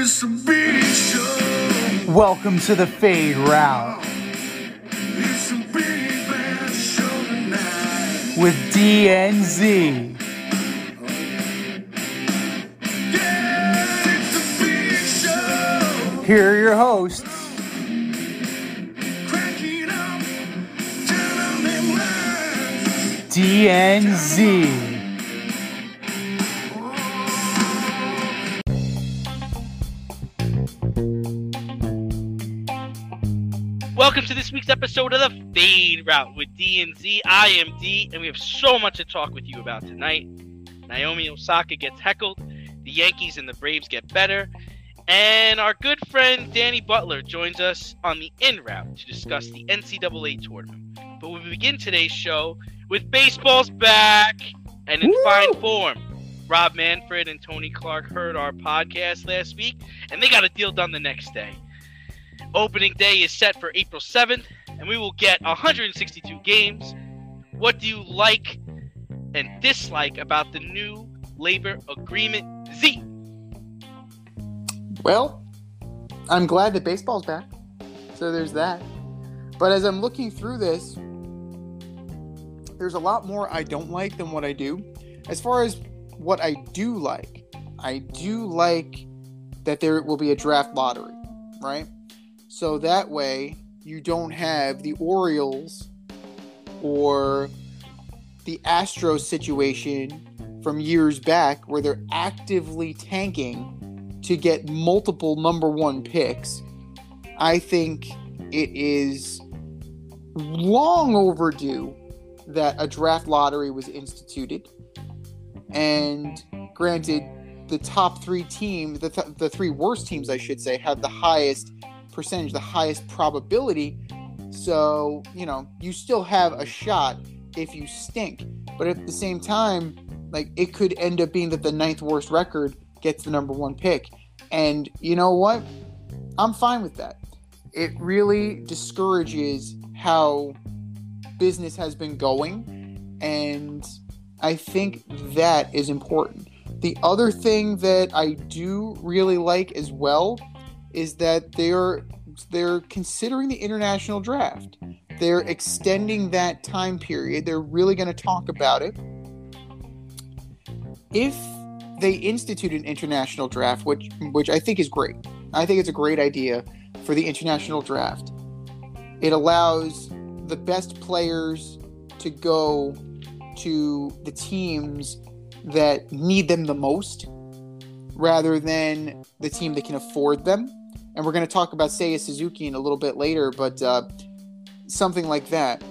it's a big show. Welcome to the Fade Route It's a big bad show tonight. with DNZ. Yeah, it's a big show. Here are your hosts, Cracking up, telling them lies. DNZ. Welcome to this week's episode of the Fade Route with D and Z. I am D, and we have so much to talk with you about tonight. Naomi Osaka gets heckled, the Yankees and the Braves get better, and our good friend Danny Butler joins us on the in route to discuss the NCAA tournament. But we begin today's show with baseball's back and in fine form. Rob Manfred and Tony Clark heard our podcast last week, and they got a deal done the next day. Opening day is set for April 7th, and we will get 162 games. What do you like and dislike about the new labor agreement? Z. Well, I'm glad that baseball's back. So there's that. But as I'm looking through this, there's a lot more I don't like than what I do. As far as what I do like, I do like that there will be a draft lottery, right? So that way you don't have the Orioles or the Astros situation from years back where they're actively tanking to get multiple number one picks. I think it is long overdue that a draft lottery was instituted. And granted, the top three teams, the, th- the three worst teams, I should say, have the highest percentage, the highest probability. So, you know, you still have a shot if you stink. But at the same time, like it could end up being that the ninth worst record gets the number one pick. And you know what? I'm fine with that. It really discourages how business has been going. And I think that is important. The other thing that I do really like as well is that they're they're considering the international draft. They're extending that time period. They're really going to talk about it. If they institute an international draft, which which I think is great. I think it's a great idea for the international draft. It allows the best players to go to the teams that need them the most rather than the team that can afford them. And we're going to talk about Seiya Suzuki in a little bit later, but uh, something like that.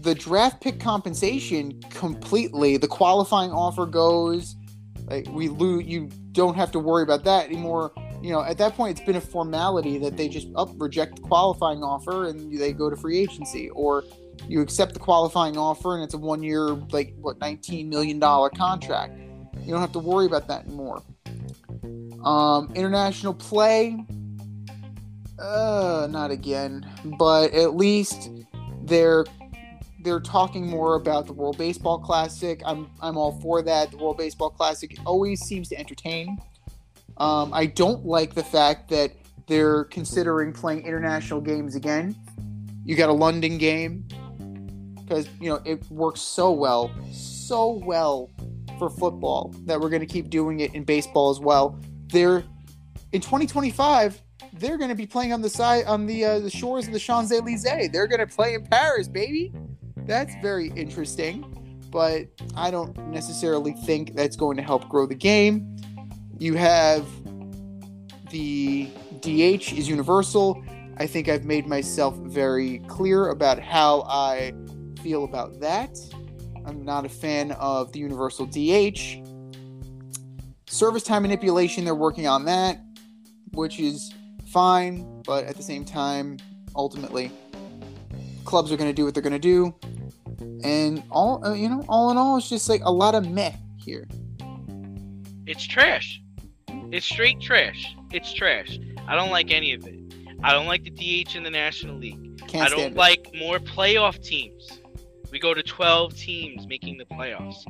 The draft pick compensation completely, the qualifying offer goes. Like we lose, you don't have to worry about that anymore. You know, at that point, it's been a formality that they just up reject the qualifying offer and they go to free agency, or you accept the qualifying offer and it's a one year, like what, nineteen million dollar contract. You don't have to worry about that anymore. Um, international play, uh, not again, but at least they're they're talking more about the World Baseball Classic. I'm I'm all for that. The World Baseball Classic always seems to entertain. Um, I don't like the fact that they're considering playing international games again. You got a London game because you know it works so well, so well for football that we're going to keep doing it in baseball as well. They're in 2025. They're going to be playing on the side on the uh, the shores of the Champs Elysees. They're going to play in Paris, baby. That's very interesting, but I don't necessarily think that's going to help grow the game. You have the DH is universal. I think I've made myself very clear about how I feel about that. I'm not a fan of the universal DH. Service time manipulation, they're working on that, which is fine, but at the same time, ultimately, clubs are going to do what they're going to do. And all, uh, you know, all in all, it's just like a lot of meh here. It's trash. It's straight trash. It's trash. I don't like any of it. I don't like the DH in the National League. Can't I don't stand it. like more playoff teams. We go to 12 teams making the playoffs.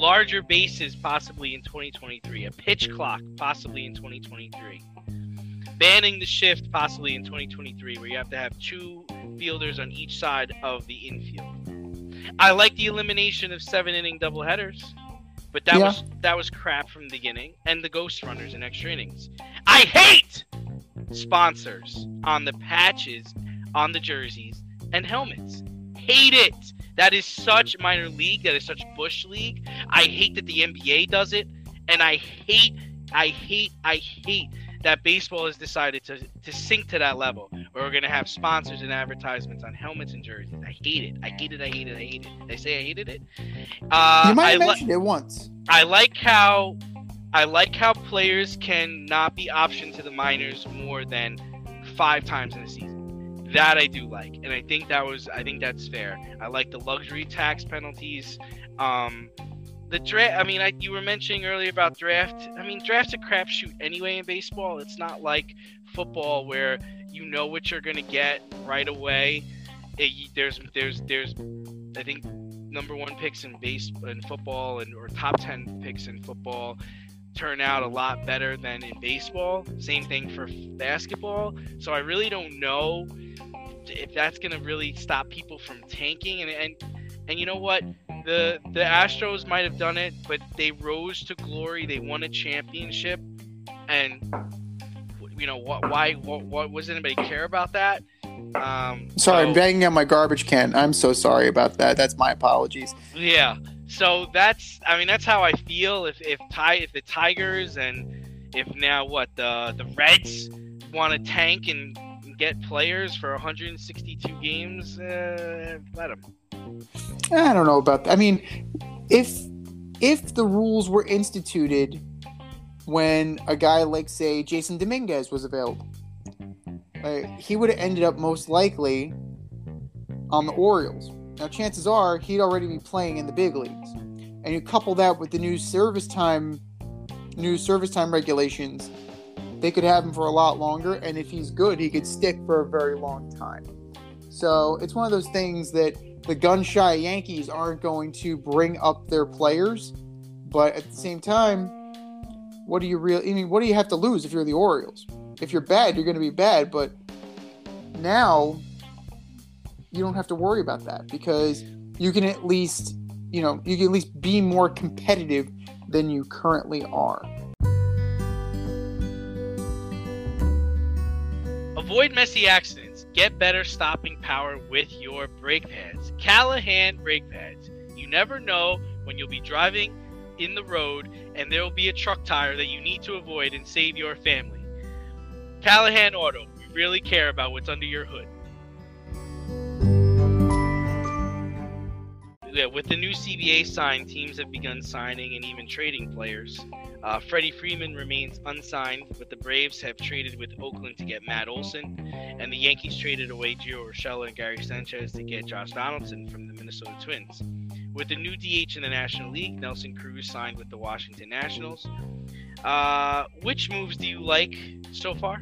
Larger bases possibly in 2023, a pitch clock possibly in 2023, banning the shift possibly in 2023, where you have to have two fielders on each side of the infield. I like the elimination of seven inning doubleheaders, but that Yeah. was that was crap from the beginning, and the ghost runners in extra innings. I hate sponsors on the patches, on the jerseys and helmets. Hate it. That is such minor league. That is such bush league. I hate that the NBA does it, and I hate, I hate, I hate that baseball has decided to to sink to that level where we're gonna have sponsors and advertisements on helmets and jerseys. I hate it. I hate it. I hate it. I hate it. They say I hated it. Uh, you might I have li- mentioned it once. I like how I like how players can not be optioned to the minors more than five times in a season. That I do like, and I think that was I think that's fair. I like the luxury tax penalties. Um, the draft. I mean, I, you were mentioning earlier about draft. I mean, draft's a crapshoot anyway in baseball. It's not like football where you know what you're gonna get right away. It- there's there's there's I think number one picks in base in football and or top ten picks in football turn out a lot better than in baseball. Same thing for basketball. So I really don't know if that's gonna really stop people from tanking. And and and you know what? The the Astros might have done it, but they rose to glory. They won a championship, and you know what? Why? What? What? Was anybody care about that? Um, Sorry, so- I'm banging on my garbage can. I'm so sorry about that. That's my apologies. Yeah. So that's I mean that's how I feel if if if the Tigers and if now what the the Reds want to tank and get players for 162 games, uh, let them. I don't know about that. I mean, if if the rules were instituted when a guy like say Jasson Dominguez was available, uh, he would have ended up most likely on the Orioles. Now, chances are he'd already be playing in the big leagues, and you couple that with the new service time, new service time regulations, they could have him for a lot longer. And if he's good, he could stick for a very long time. So it's one of those things that the gun shy Yankees aren't going to bring up their players, but at the same time, what do you really? I mean, what do you have to lose if you're the Orioles? If you're bad, you're going to be bad. But now, you don't have to worry about that because you can at least, you know, you can at least be more competitive than you currently are. Avoid messy accidents. Get better stopping power with your brake pads. Callahan brake pads. You never know when you'll be driving in the road and there will be a truck tire that you need to avoid and save your family. Callahan Auto. We really care about what's under your hood. Yeah, with the new CBA sign, teams have begun signing and even trading players. Uh, Freddie Freeman remains unsigned, but the Braves have traded with Oakland to get Matt Olson, and the Yankees traded away Gio Urshela and Gary Sanchez to get Josh Donaldson from the Minnesota Twins. With the new DH in the National League, Nelson Cruz signed with the Washington Nationals. Uh, which moves do you like so far?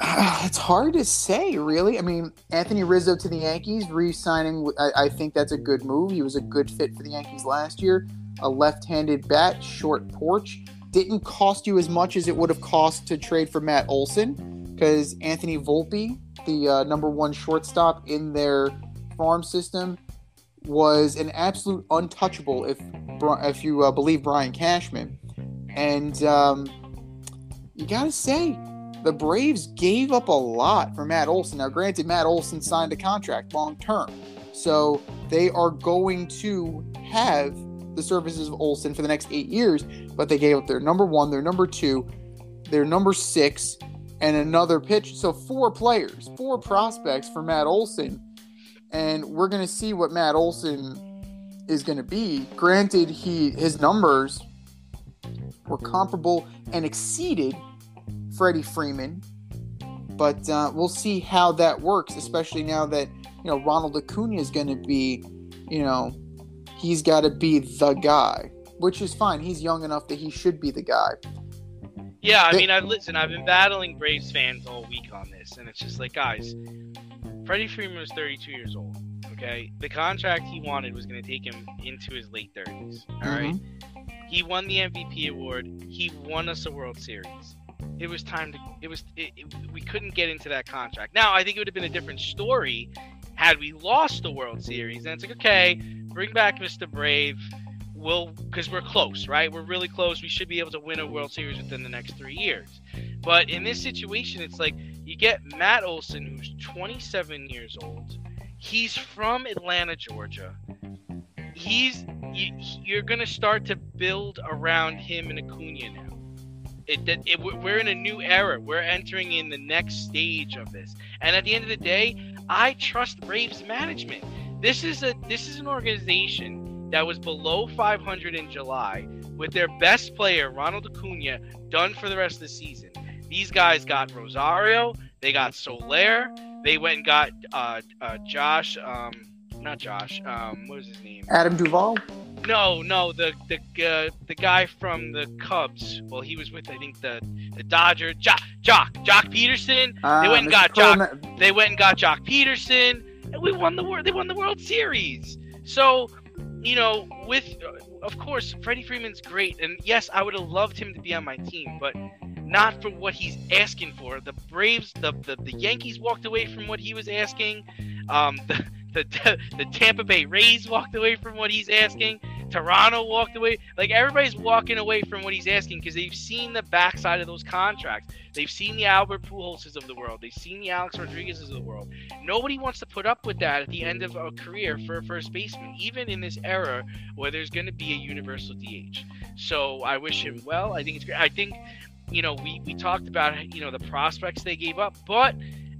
it's hard to say, really. I mean, Anthony Rizzo to the Yankees, re-signing. I, I think that's a good move. He was a good fit for the Yankees last year. A left-handed bat, short porch. Didn't cost you as much as it would have cost to trade for Matt Olson, because Anthony Volpe, the uh, number one shortstop in their farm system, was an absolute untouchable. If if you uh, believe Brian Cashman, and um, you gotta say the Braves gave up a lot for Matt Olson. Now, granted, Matt Olson signed a contract long term, so they are going to have the services of Olson for the next eight years. But they gave up their number one, their number two, their number six, and another pitch. So four players, four prospects for Matt Olson, and we're going to see what Matt Olson is going to be. Granted, he his numbers were comparable and exceeded Freddie Freeman. But uh, we'll see how that works, especially now that you know Ronald Acuna is going to be, you know, he's got to be the guy, which is fine. He's young enough that he should be the guy. Yeah, I They- mean, I listen. I've been battling Braves fans all week on this, and it's just like, guys, Freddie Freeman was 32 years old. Okay, the contract he wanted was going to take him into his late 30s. All Mm-hmm. right, he won the MVP award. He won us a World Series. It was time to. It was. It, it- we couldn't get into that contract. Now I think it would have been a different story had we lost the World Series. And it's like, okay, bring back Mr. Brave. We'll because we're close, right? We're really close. We should be able to win a World Series within the next three years. But in this situation, it's like you get Matt Olson, who's 27 years old. He's from Atlanta, Georgia. He's you, you're gonna start to build around him and Acuna now. It, it, we're we're in a new era. We're entering in the next stage of this. And at the end of the day, I trust Braves management. This is a this is an organization that was below 500 in July with their best player Ronald Acuna done for the rest of the season. These guys got Rosario, they got Soler, they went and got uh, uh, Josh, um, not Josh, um, what was his name? Adam Duvall. No, no, the the uh, the guy from the Cubs. Well, he was with I think the the Dodgers. Joc, Joc, Joc Pederson. Uh, went and got Joc- They went and got Joc Pederson, and we won the world. They won the World Series. So, you know, with of course Freddie Freeman's great, and yes, I would have loved him to be on my team, but not for what he's asking for. The Braves, the the, the Yankees walked away from what he was asking. Um, the, the the Tampa Bay Rays walked away from what he's asking. Toronto walked away. Like everybody's walking away from what he's asking because they've seen the backside of those contracts. They've seen the Albert Pujolses of the world. They've seen the Alex Rodriguez's of the world. Nobody wants to put up with that at the end of a career for a first baseman, even in this era where there's going to be a universal DH. So I wish him well. I think it's great. I think, you know, we, we talked about you know the prospects they gave up, but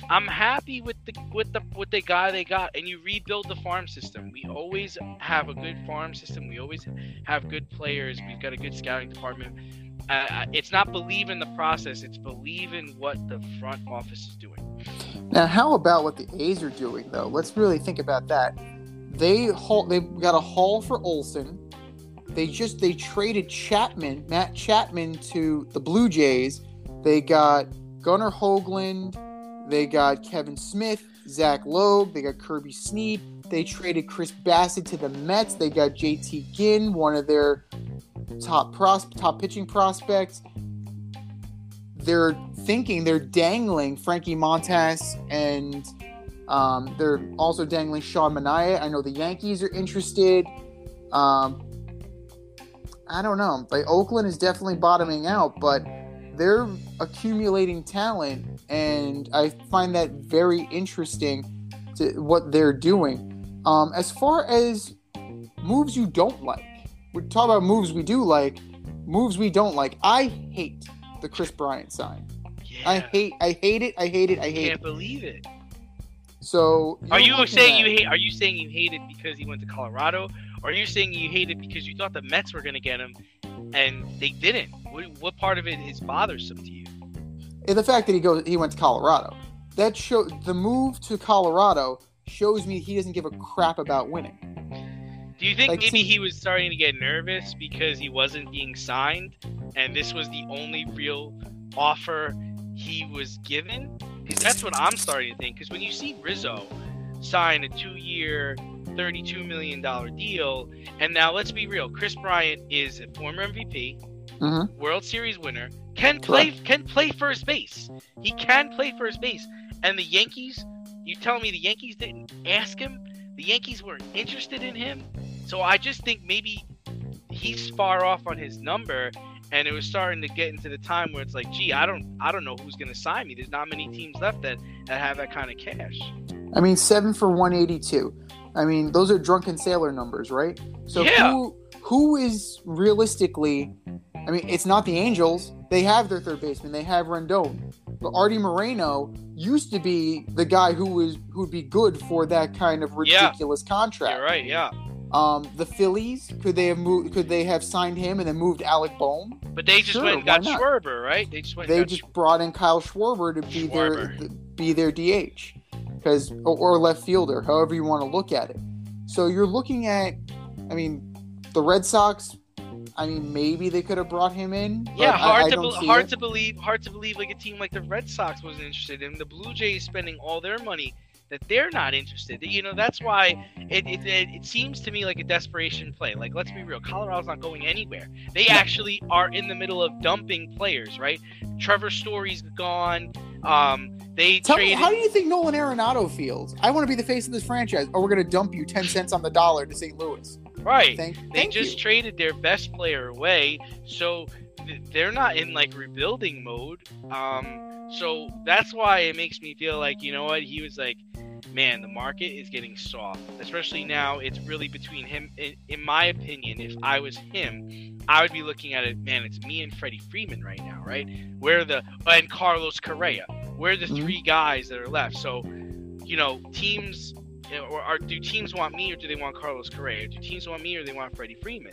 I'm happy with the with the with the guy they got, and you rebuild the farm system. We always have a good farm system. We always have good players. We've got a good scouting department. Uh, it's not believe in the process; it's believe in what the front office is doing. Now, how about what the A's are doing, though? Let's really think about that. They haul, They've got a haul for Olson. They just they traded Chapman, Matt Chapman, to the Blue Jays. They got Gunnar Hoglund. They got Kevin Smith, Zach Logue. They got Kirby Snead. They traded Chris Bassitt to the Mets. They got JT Ginn, one of their top pros top pitching prospects. They're thinking they're dangling Frankie Montas and um, they're also dangling Sean Manaea. I know the Yankees are interested. Um, I don't know. Like Oakland is definitely bottoming out, but they're accumulating talent, and I find that very interesting to what they're doing. Um, as far as moves you don't like, we talk about moves we do like. Moves we don't like. I hate the Kris Bryant sign. Yeah, I hate. I hate it. I hate it. I hate can't it. believe it. So Are you're you looking saying at- you hate? Are you saying you hate it because he went to Colorado, or are you saying you hate it because you thought the Mets were going to get him, and they didn't? What, what part of it is bothersome to you? And the fact that he goes he went to Colorado. That show the move to Colorado shows me he doesn't give a crap about winning. Do you think Like, maybe see- he was starting to get nervous because he wasn't being signed, and this was the only real offer he was given? 'Cause that's what I'm starting to think. Because when you see Rizzo sign a two-year, thirty-two million dollar deal, and now let's be real, Kris Bryant is a former MVP, Mhm. World Series winner, can play can play first base. He can play first base, and the Yankees. You tell me the Yankees didn't ask him? The Yankees weren't interested in him. So I just think maybe he's far off on his number, and it was starting to get into the time where it's like, gee, I don't, I don't know who's going to sign me. There's not many teams left that that have that kind of cash. I mean, seven for one eighty two. I mean, those are drunken sailor numbers, right? So Yeah. who who is realistically? I mean, it's not the Angels. They have their third baseman. They have Rendon. But Arte Moreno used to be the guy who was who would be good for that kind of Yeah. ridiculous contract. You're right, yeah. Um, the Phillies could they have moved? Could they have signed him and then moved Alec Bohm? But they just Sure, went and got? Schwarber, right? They just went. They and got just brought in Kyle Schwarber to be their Schwarber. th- be their DH, because or, or left fielder, however you want to look at it. So you're looking at, I mean, the Red Sox. I mean, maybe they could have brought him in. Yeah, hard I to be- hard it. to believe. Hard to believe like a team like the Red Sox wasn't interested in the Blue Jays spending all their money that they're not interested. You know, that's why it, it, it, it seems to me like a desperation play. Like, let's be real, Colorado's not going anywhere. They actually are in the middle of dumping players, right? Trevor Story's gone. Um, they Tell me, how do you think Nolan Arenado feels? I want to be the face of this franchise, or we're going to dump you 10 cents on the dollar to St. Louis. right. Thank, They thank just you. traded their best player away, so they're not in like rebuilding mode. Um, so that's why it makes me feel like you know what he was like, man, the market is getting soft, especially now. It's really between him. In, in my opinion, if I was him, I would be looking at it. Man, it's me and Freddie Freeman right now, right? Where the and Carlos Correa. We're the Mhm. three guys that are left. So, you know, teams or, or do teams want me or do they want Carlos Correa? Do teams want me or do they want Freddie Freeman?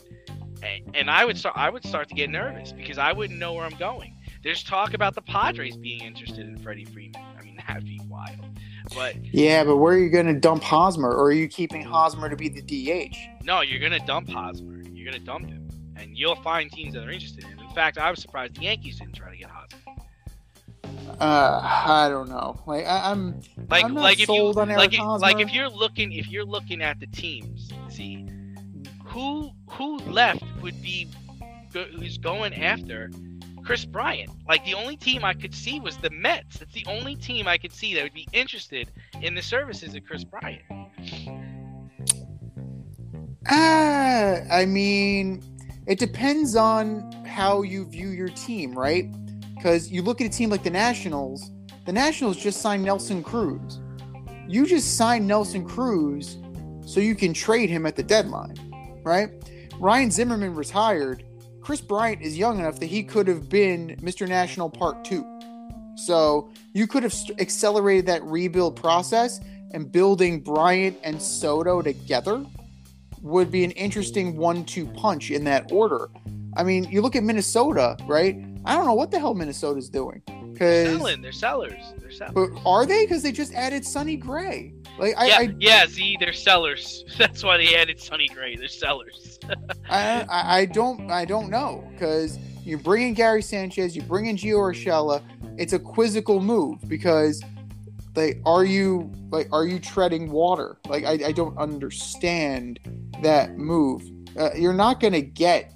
And, and I would start I would start to get nervous because I wouldn't know where I'm going. There's talk about the Padres being interested in Freddie Freeman. I mean, that'd be wild. But Yeah, but where are you going to dump Hosmer, or are you keeping Hosmer to be the DH? no, you're gonna dump Hosmer. You're gonna dump him, and you'll find teams that are interested in him. In fact, I was surprised the Yankees didn't try to get Hosmer. Uh, I don't know. Like I, I'm, Like, I'm like if you like, if, like if you're looking if you're looking at the teams, see who who left would be who's going after Kris Bryant. Like the only team I could see was the Mets. That's the only team I could see that would be interested in the services of Kris Bryant. Ah, I mean, it depends on how you view your team, right? Because you look at a team like the Nationals. The Nationals just signed Nelson Cruz. You just signed Nelson Cruz so you can trade him at the deadline, right? Ryan Zimmerman retired. Kris Bryant is young enough that he could have been Mr. National Part 2. So you could have st- accelerated that rebuild process and building Bryant and Soto together would be an interesting one-two punch in that order. I mean, you look at Minnesota, right? I don't know what the hell Minnesota's doing. Cause, Selling, they're sellers. They're sellers. but are they? Because they just added Sonny Gray. Like I, yeah, I, yeah. See, they're sellers. That's why they added Sonny Gray. They're sellers. I, I, I don't, I don't know. Because you bring in Gary Sanchez, you bring in Gio Urshela. It's a quizzical move because, like, are you like, are you treading water? Like, I, I don't understand that move. Uh, you're not gonna get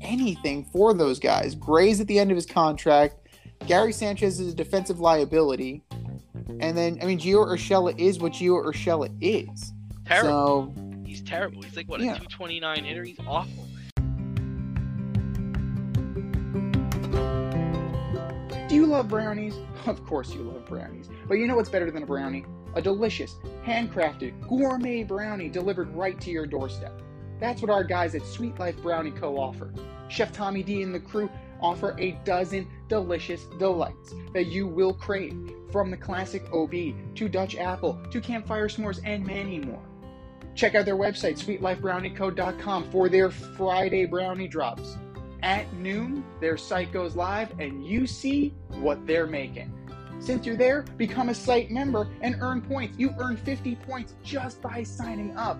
anything for those guys. Gray's at the end of his contract. Gary Sanchez is a defensive liability. And then, I mean, Gio Urshela is what Gio Urshela is. terrible. So, He's terrible. He's like what Yeah. a 229 hitter. He's awful. do you love brownies? Of course you love brownies. But you know what's better than a brownie? A delicious, handcrafted, gourmet brownie delivered right to your doorstep. That's what our guys at Sweet Life Brownie Co. offer. Chef Tommy D and the crew offer a dozen delicious delights that you will crave, from the classic OB to Dutch apple to campfire s'mores and many more. Check out their website, sweetlifebrownieco.com, for their Friday brownie drops. At noon, their site goes live and you see what they're making. Since you're there, become a site member and earn points. You earn 50 points just by signing up.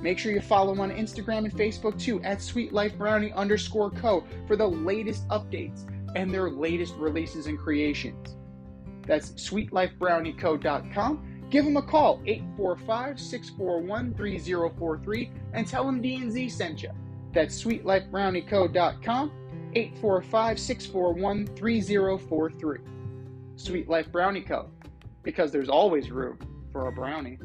Make sure you follow on Instagram and Facebook too at Sweet Life Brownie underscore co for the latest updates and their latest releases and creations. That's sweetlifebrownieco.com. Give them a call, 845-641-3043, and tell them D&Z sent you. That's sweetlifebrownieco.com, 845-641-3043. Sweet Life Brownie Co. Because there's always room for a brownie.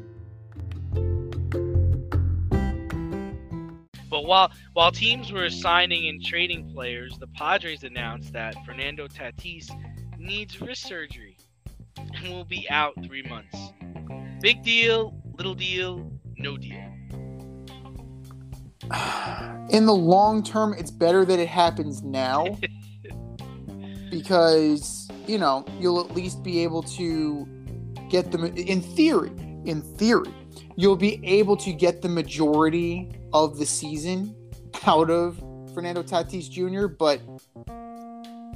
But while while teams were signing and trading players, the Padres announced that Fernando Tatis needs wrist surgery and will be out three months. Big deal, little deal, no deal. In the long term, it's better that it happens now because, you know, you'll at least be able to get them in theory, in theory, you'll be able to get the majority of the season out of Fernando Tatis Jr., but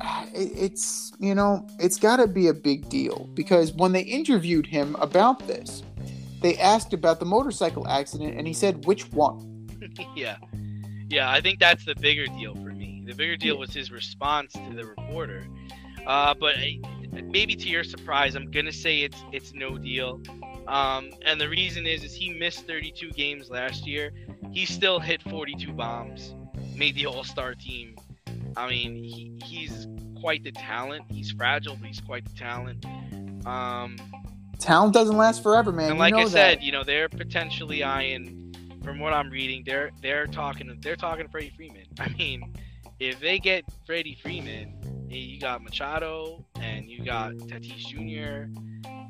uh, it's, you know, it's got to be a big deal because when they interviewed him about this, they asked about the motorcycle accident and he said, which one? yeah. Yeah, I think that's the bigger deal for me. The bigger deal was his response to the reporter. Uh, but I- maybe to your surprise, I'm gonna say it's it's no deal. Um, and the reason is, is he missed 32 games last year. He still hit 42 bombs, made the All Star team. I mean, he, he's quite the talent. He's fragile, but he's quite the talent. Um, Talent doesn't last forever, man. and You like know I said, that. you know, they're potentially eyeing, from what I'm reading, they're they're talking they're talking to Freddie Freeman. I mean, if they get Freddie Freeman, you got Machado and you got Tatis Jr.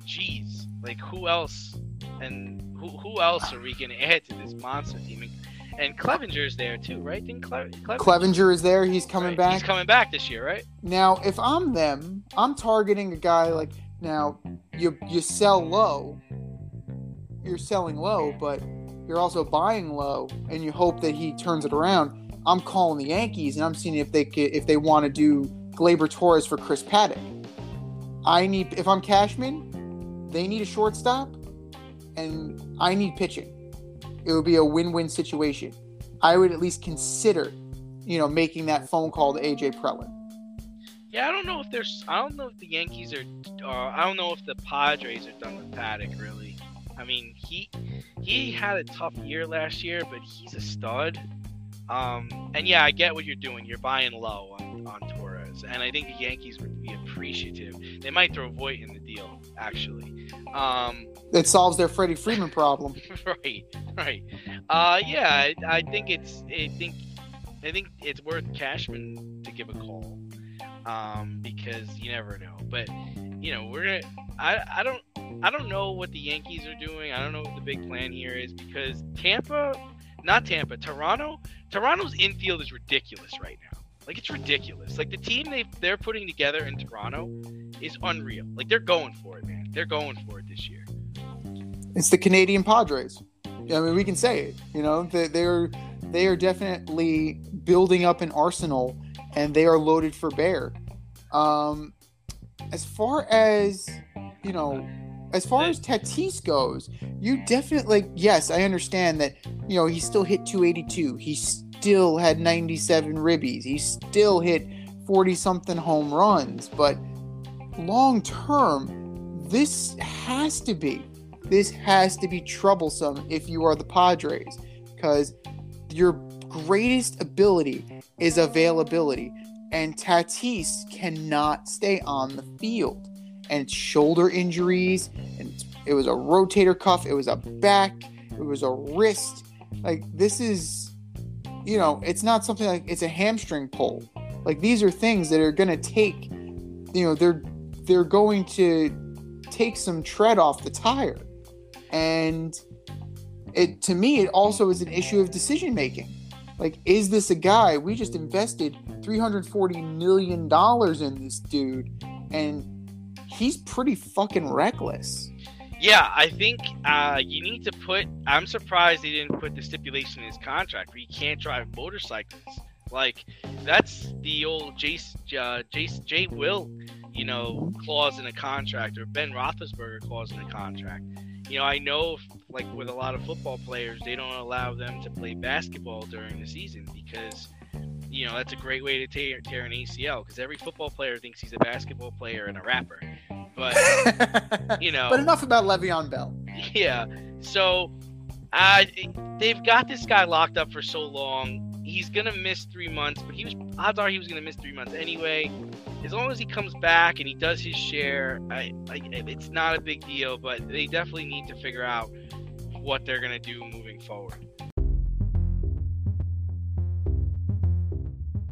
Jeez, like who else? And who who else are we gonna add to this monster team? And, and Clevinger's there too, right? Didn't Cle- Clevinger, Clevinger is there. He's coming right, back. He's coming back this year, right? Now, if I'm them, I'm targeting a guy like now you you sell low. You're selling low, but you're also buying low, and you hope that he turns it around. I'm calling the Yankees, and I'm seeing if they could, if they want to do Gleyber Torres for Chris Paddack. I need if I'm Cashman, they need a shortstop, and I need pitching. It would be a win-win situation. I would at least consider, you know, making that phone call to AJ Preller. Yeah, I don't know if there's. I don't know if the Yankees are. Uh, I don't know if the Padres are done with Paddack. Really, I mean he he had a tough year last year, but he's a stud. Um, and yeah, I get what you're doing. You're buying low on, on Torres, and I think the Yankees would be appreciative. They might throw Voit in the deal, actually. Um, It solves their Freddie Freeman problem. right, right. Uh, yeah, I, I think it's. I think. I think it's worth Cashman to give a call, um, because you never know. But you know, we're gonna. I I don't. I don't know what the Yankees are doing. I don't know what the big plan here is because Tampa, not Tampa, Toronto. Toronto's infield is ridiculous right now. Like it's ridiculous. Like the team they they're putting together in Toronto is unreal. Like they're going for it, man. They're going for it this year. It's the Canadian Padres. I mean, we can say it. You know, they, they're they are definitely building up an arsenal, and they are loaded for bear. Um, as far as you know, as far as Tatis goes, you definitely like. Yes, I understand that. You know, he still hit 282. He still had 97 ribbies. He still hit 40 something home runs. But long term, this has to be this has to be troublesome if you are the Padres because your greatest ability is availability, and Tatis cannot stay on the field. And shoulder injuries, and it was a rotator cuff, it was a back, it was a wrist. Like, this is, you know, it's not something like it's a hamstring pull. Like, these are things that are going to take, you know, they're they're going to take some tread off the tire and it to me it also is an issue of decision making like is this a guy we just invested 340 million dollars in this dude and he's pretty fucking reckless Yeah, I think uh, you need to put. I'm surprised they didn't put the stipulation in his contract where he can't drive motorcycles. Like that's the old Jace, uh, Jace, Jay Will, you know, clause in a contract, or Ben Roethlisberger clause in a contract. You know, I know, like with a lot of football players, they don't allow them to play basketball during the season because, you know, that's a great way to tear, tear an ACL. Because every football player thinks he's a basketball player and a rapper, but you know, but enough about le'veon bell yeah. So, uh, they've got this guy locked up for so long. He's gonna miss three months, but he was odds are he was gonna miss three months anyway. As long as he comes back and he does his share, I, I, it's not a big deal. But they definitely need to figure out what they're gonna do moving forward.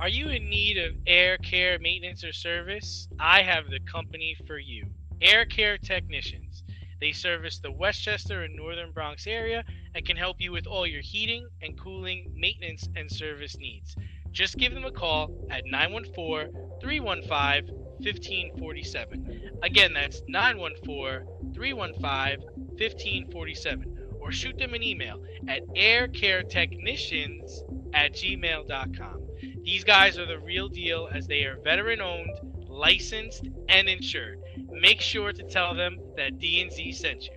Are you in need of air care maintenance or service? I have the company for you. Air Care Technicians. They service the Westchester and Northern Bronx area and can help you with all your heating and cooling, maintenance, and service needs. Just give them a call at 914 315 1547. Again, that's 914 315 1547. Or shoot them an email at aircaretechnicians at gmail.com. These guys are the real deal as they are veteran owned, licensed, and insured. Make sure to tell them that D&Z sent you.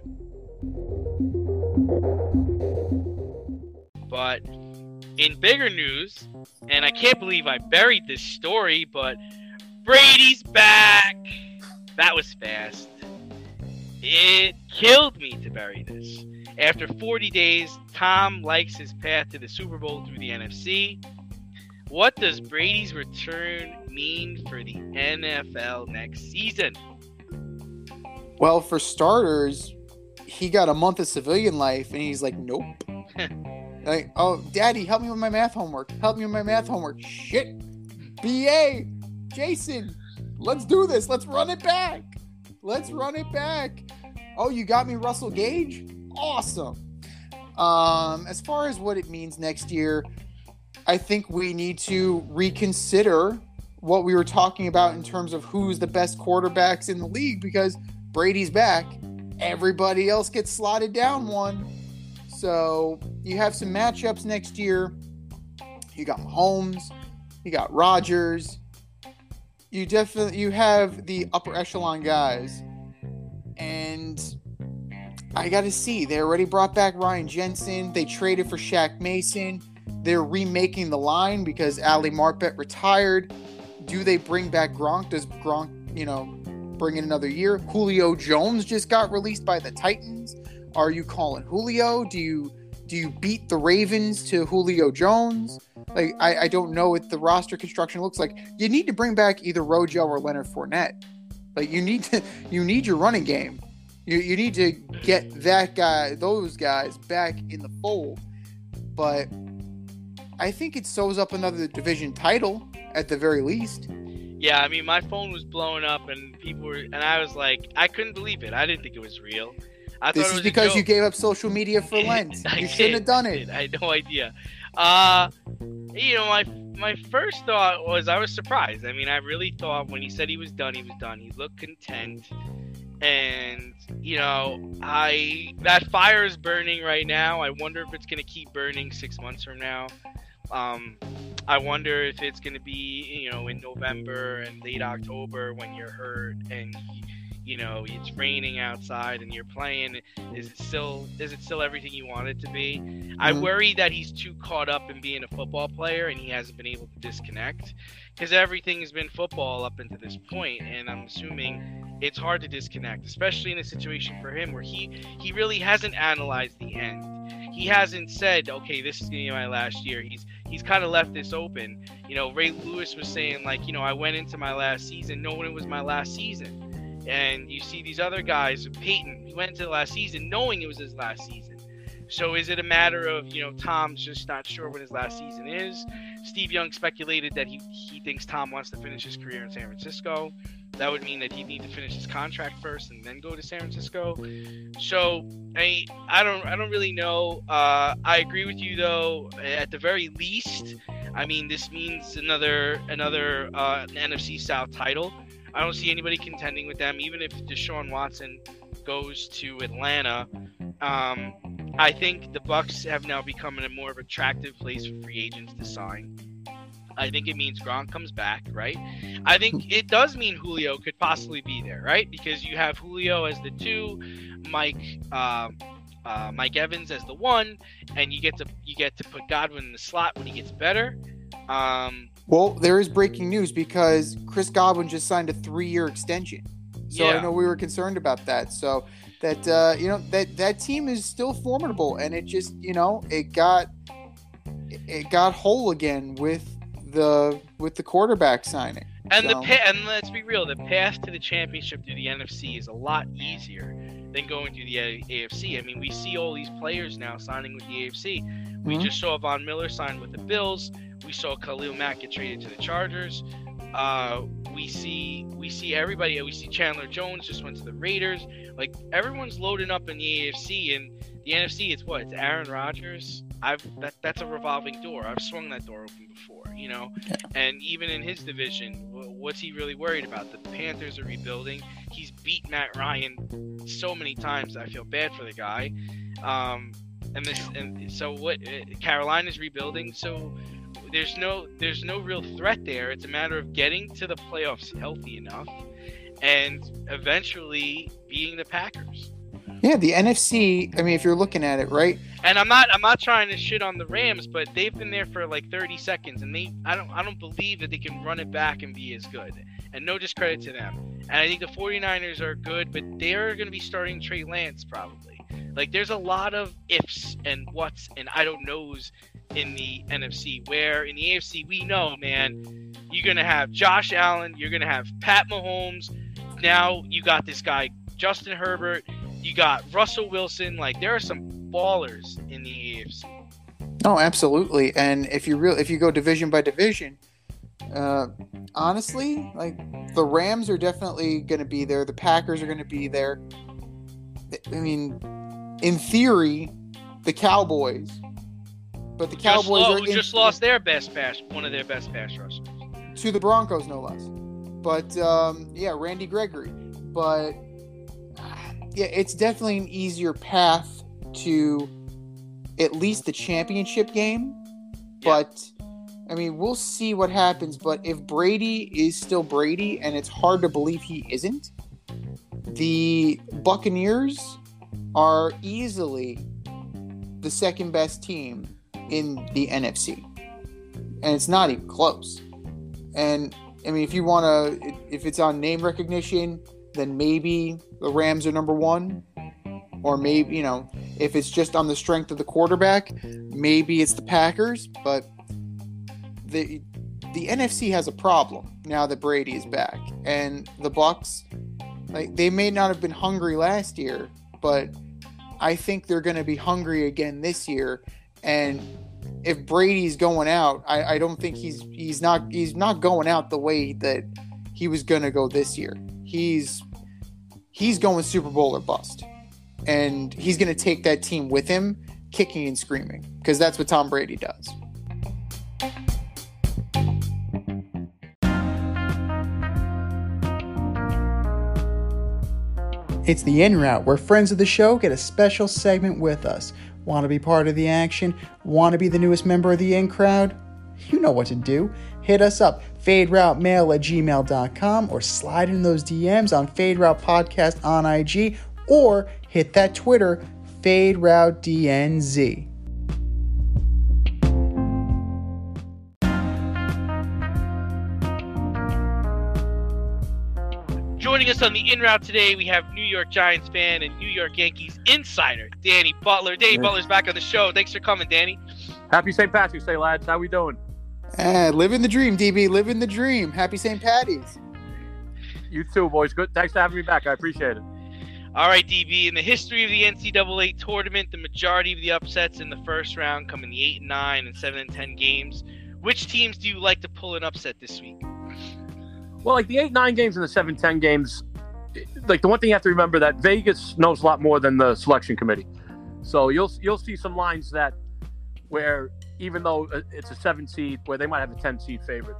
But in bigger news, and I can't believe I buried this story, but Brady's back. That was fast. it killed me to bury this. After 40 days, Tom likes his path to the Super Bowl through the NFC. What does Brady's return mean for the NFL next season? Well, for starters, he got a month of civilian life, and he's like, nope. like, oh, daddy, help me with my math homework. Help me with my math homework. Shit. BA, Jason, let's do this. Let's run it back. Let's run it back. Oh, you got me Russell Gage? Awesome. Um, as far as what it means next year, I think we need to reconsider what we were talking about in terms of who's the best quarterbacks in the league because Brady's back. Everybody else gets slotted down one. So you have some matchups next year. You got Mahomes, you got Rodgers. You definitely you have the upper echelon guys. And I got to see. They already brought back Ryan Jensen. They traded for Shaq Mason. They're remaking the line because Ali Marpet retired. Do they bring back Gronk? Does Gronk, you know, bring in another year? Julio Jones just got released by the Titans. Are you calling Julio? Do you do you beat the Ravens to Julio Jones? Like I, I don't know what the roster construction looks like. You need to bring back either Rojo or Leonard Fournette. Like you need to you need your running game. You, you need to get that guy, those guys back in the fold. But I think it sews up another division title at the very least. Yeah, I mean, my phone was blowing up, and people were, and I was like, I couldn't believe it. I didn't think it was real. I This thought it is was because you gave up social media for Lent. You did, shouldn't have done it. did. I had no idea. Uh, you know, my my first thought was I was surprised. I mean, I really thought when he said he was done, he was done. He looked content, and you know, I that fire is burning right now. I wonder if it's gonna keep burning six months from now. Um, I wonder if it's gonna be you know in November and late October when you're hurt and you know it's raining outside and you're playing. Is it still is it still everything you want it to be? I Mhm. worry that he's too caught up in being a football player and he hasn't been able to disconnect because everything has been football up until this point, and I'm assuming it's hard to disconnect, especially in a situation for him where he he really hasn't analyzed the end. He hasn't said, okay, this is gonna be my last year. He's he's kind of left this open. You know, Ray Lewis was saying like, you know, I went into my last season knowing it was my last season. And you see these other guys, Peyton, he went into the last season knowing it was his last season. So is it a matter of, you know, Tom's just not sure when his last season is? Steve Young speculated that he, he thinks Tom wants to finish his career in San Francisco. That would mean that he'd need to finish his contract first and then go to San Francisco. So I I don't I don't really know. Uh, I agree with you though. At the very least, I mean this means another another uh, NFC South title. I don't see anybody contending with them, even if Deshaun Watson goes to Atlanta. Um, I think the Bucs have now become a more attractive place for free agents to sign. I think it means Gronk comes back, right? I think it does mean Julio could possibly be there, right? Because you have Julio as the two, Mike, uh, uh, Mike Evans as the one, and you get to you get to put Godwin in the slot when he gets better. Um, Well, there is breaking news because Chris Godwin just signed a three-year extension. So Yeah. I know we were concerned about that. So that uh, you know that that team is still formidable, and it just you know it got it got whole again with the with the quarterback signing. And So- the pa- and let's be real, the path to the championship through the NFC is a lot easier than going through the A- AFC. I mean, we see all these players now signing with the AFC. We Mhm. just saw Von Miller sign with the Bills. We saw Khalil Mack get traded to the Chargers. Uh, we see we see everybody. We see Chandler Jones just went to the Raiders. Like everyone's loading up in the AFC and the NFC. It's what? It's Aaron Rodgers. I've that that's a revolving door. I've swung that door open before, you know. And even in his division, what's he really worried about? The Panthers are rebuilding. He's beat Matt Ryan so many times. I feel bad for the guy. Um, and this, and so what? uh, Carolina's rebuilding, so there's no there's no real threat there. It's a matter of getting to the playoffs healthy enough, and eventually beating the Packers. Yeah, the NFC. I mean, if you're looking at it, right? And I'm not I'm not trying to shit on the Rams, but they've been there for like 30 seconds, and they I don't I don't believe that they can run it back and be as good. And no discredit to them. And I think the 49ers are good, but they're going to be starting Trey Lance probably. Like there's a lot of ifs and whats and I don't knows in the NFC. Where in the AFC we know, man, you're gonna have Josh Allen, you're gonna have Pat Mahomes. Now you got this guy Justin Herbert. You got Russell Wilson. Like there are some ballers in the AFC. Oh, absolutely. And if you real if you go division by division, uh, honestly, like the Rams are definitely going to be there. The Packers are going to be there. I mean, in theory, the Cowboys, but the Just, Cowboys in- just lost their best pass, one of their best pass rushers. to the Broncos, no less. But um, yeah, Randy Gregory. But yeah, it's definitely an easier path to at least the championship game. Yeah. But I mean, we'll see what happens. But if Brady is still Brady, and it's hard to believe he isn't, the Buccaneers are easily the second best team in the NFC. And it's not even close. And I mean, if you want to, if it's on name recognition, then maybe the Rams are number one. Or maybe, you know, if it's just on the strength of the quarterback, maybe it's the Packers. But the the NFC has a problem now that Brady is back, and the Bucs, like they may not have been hungry last year, but I think they're going to be hungry again this year. And if Brady's going out, I, I don't think he's he's not he's not going out the way that he was going to go this year. He's he's going Super Bowl or bust, and he's going to take that team with him, kicking and screaming, because that's what Tom Brady does. It's the in route where friends of the show get a special segment with us. Want to be part of the action? Want to be the newest member of the in crowd? You know what to do. Hit us up, faderoutemail at gmail.com, or slide in those DMs on Fade Route Podcast on IG, or hit that Twitter, Fade Route DNZ. Joining us on the in route today, we have New York Giants fan and New York Yankees insider Danny Butler. Danny Yeah. Butler's back on the show. Thanks for coming, Danny. Happy St. Patrick's Day, lads. How we doing? Ah, living the dream, DB, living the dream. Happy St. Patty's. You too, boys. Good. Thanks for having me back. I appreciate it. All right, DB. In the history of the NCAA tournament, the majority of the upsets in the first round come in the eight and nine and seven and ten games. Which teams do you like to pull an upset this week? Well, like the eight, nine games and the seven, ten games. Like the one thing you have to remember that Vegas knows a lot more than the selection committee. So you'll you'll see some lines that where even though uh, it's a seven seed, where they might have a ten seed favorite.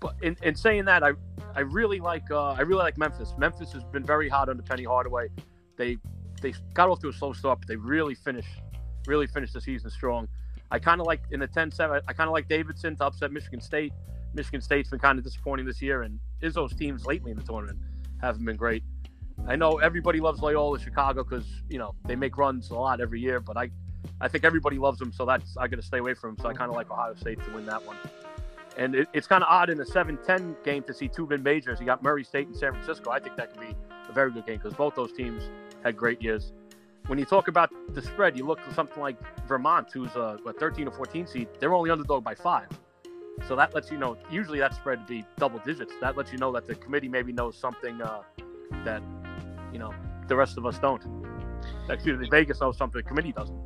But in, in saying that, I I really like uh, I really like Memphis. Memphis has been very hot under Penny Hardaway. They they got off to a slow start, but they really finished really finished the season strong. I kind of like in the 10-7, I kind of like Davidson to upset Michigan State. Michigan State's been kind of disappointing this year, and Izzo's teams lately in the tournament haven't been great. I know everybody loves Loyola Chicago because you know they make runs a lot every year, but I, I think everybody loves them, so that's I got to stay away from them. So I kind of like Ohio State to win that one. And it, it's kind of odd in a 7-10 game to see two mid majors. You got Murray State and San Francisco. I think that could be a very good game because both those teams had great years. When you talk about the spread, you look at something like Vermont, who's a, a 13 or 14 seed. They're only underdog by five. So that lets you know. Usually that spread to be double digits. That lets you know that the committee maybe knows something uh, that you know the rest of us don't. Actually, Vegas knows something the committee doesn't.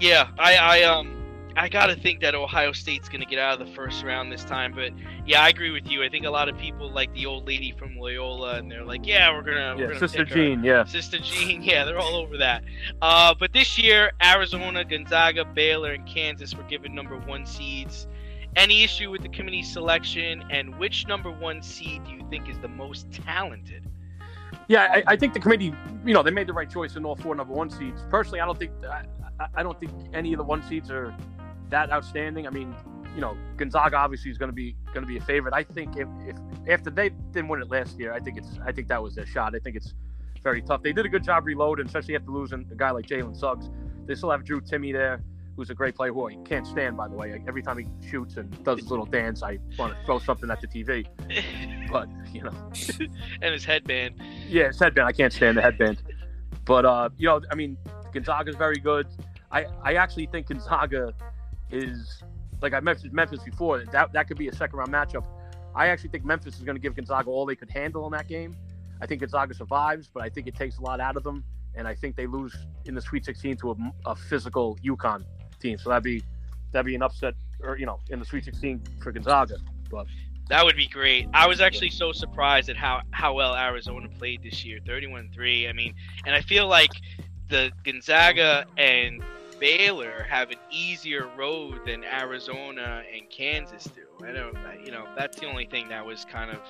Yeah, I, I um I gotta think that Ohio State's gonna get out of the first round this time, but yeah, I agree with you. I think a lot of people like the old lady from Loyola, and they're like, yeah, we're gonna, we're Yeah, gonna Sister pick her. Jean. Yeah, Sister Jean, yeah, they're all over that. Uh, but this year, Arizona, Gonzaga, Baylor, and Kansas were given number one seeds. Any issue with the committee selection, and which number one seed do you think is the most talented? Yeah. I, I think the committee, you know, they made the right choice in all four number one seeds. Personally, I don't think I, I- don't think any of the one seeds are that outstanding. I mean, you know, Gonzaga obviously is going to be going to be a favorite. I think if, if after they didn't win it last year, I think it's I think that was their shot. I think it's very tough. They did a good job reloading, especially after losing a guy like Jalen Suggs. They still have Drew Timme there, who's a great player who I can't stand, by the way. Every time he shoots and does his little dance, I want to throw something at the TV. But, you know, and his headband. yeah, his headband. I can't stand the headband. But, uh, you know, I mean, Gonzaga's very good. I, I actually think Gonzaga is, like I mentioned Memphis before, that, that could be a second round matchup. I actually think Memphis is going to give Gonzaga all they could handle in that game. I think Gonzaga survives, but I think it takes a lot out of them. And I think they lose in the Sweet 16 to a, a physical UConn team. So that'd be that'd be an upset, or you know, in the Sweet 16 for Gonzaga. But That would be great. I was actually so surprised at how, how well Arizona played this year 31 3. I mean, and I feel like the Gonzaga and Baylor have an easier road than Arizona and Kansas do. I don't, you know, that's the only thing that was kind of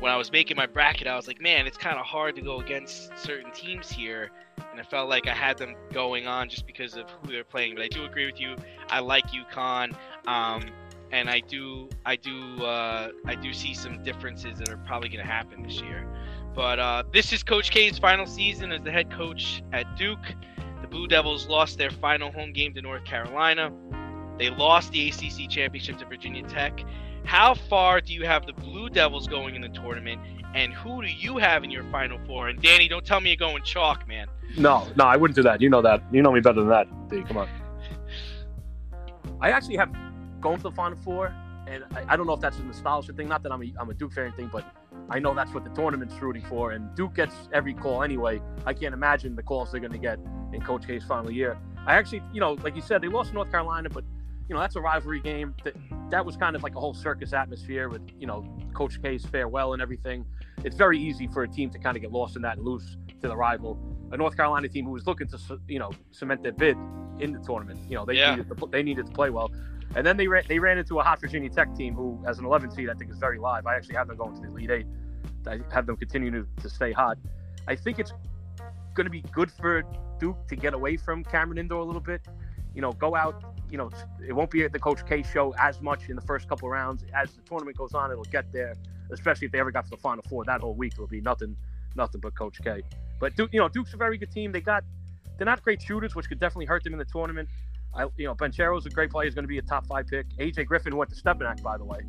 when I was making my bracket. I was like, man, it's kind of hard to go against certain teams here, and I felt like I had them going on just because of who they're playing. But I do agree with you. I like UConn, um, and I do, I do, uh, I do see some differences that are probably going to happen this year. But uh, this is Coach K's final season as the head coach at Duke. The Blue Devils lost their final home game to North Carolina. They lost the ACC championship to Virginia Tech. How far do you have the Blue Devils going in the tournament, and who do you have in your final four? And Danny, don't tell me you're going chalk, man. no, no, I wouldn't do that. You know that. You know me better than that, D. Come on. I actually have going to the Final Four, and I, I don't know if that's a nostalgia thing. Not that I'm a, I'm a Duke fan thing, but I know that's what the tournament's rooting for. And Duke gets every call anyway. I can't imagine the calls they're going to get in Coach K's final year. I actually, you know, like you said, they lost North Carolina, but you know that's a rivalry game. That that was kind of like a whole circus atmosphere with you know Coach K's farewell and everything. It's very easy for a team to kind of get lost in that and lose to the rival. A North Carolina team who was looking to you know cement their bid in the tournament. You know they Yeah. needed to, they needed to play well. And then they ran, they ran into a hot Virginia Tech team who, as an 11 seed, I think is very live. I actually have them going to the Elite Eight. I have them continuing to, to stay hot. I think it's going to be good for Duke to get away from Cameron Indoor a little bit. You know, go out. You know, it won't be at the Coach K show as much in the first couple rounds. As the tournament goes on, it'll get there. Especially if they ever got to the Final Four, that whole week it'll be nothing, nothing but Coach K. But Duke, you know, Duke's a very good team. They got, they're not great shooters, which could definitely hurt them in the tournament. I, you know, Banchero's a great player. He's going to be a top five pick. AJ Griffin went to Stepinac, by the way.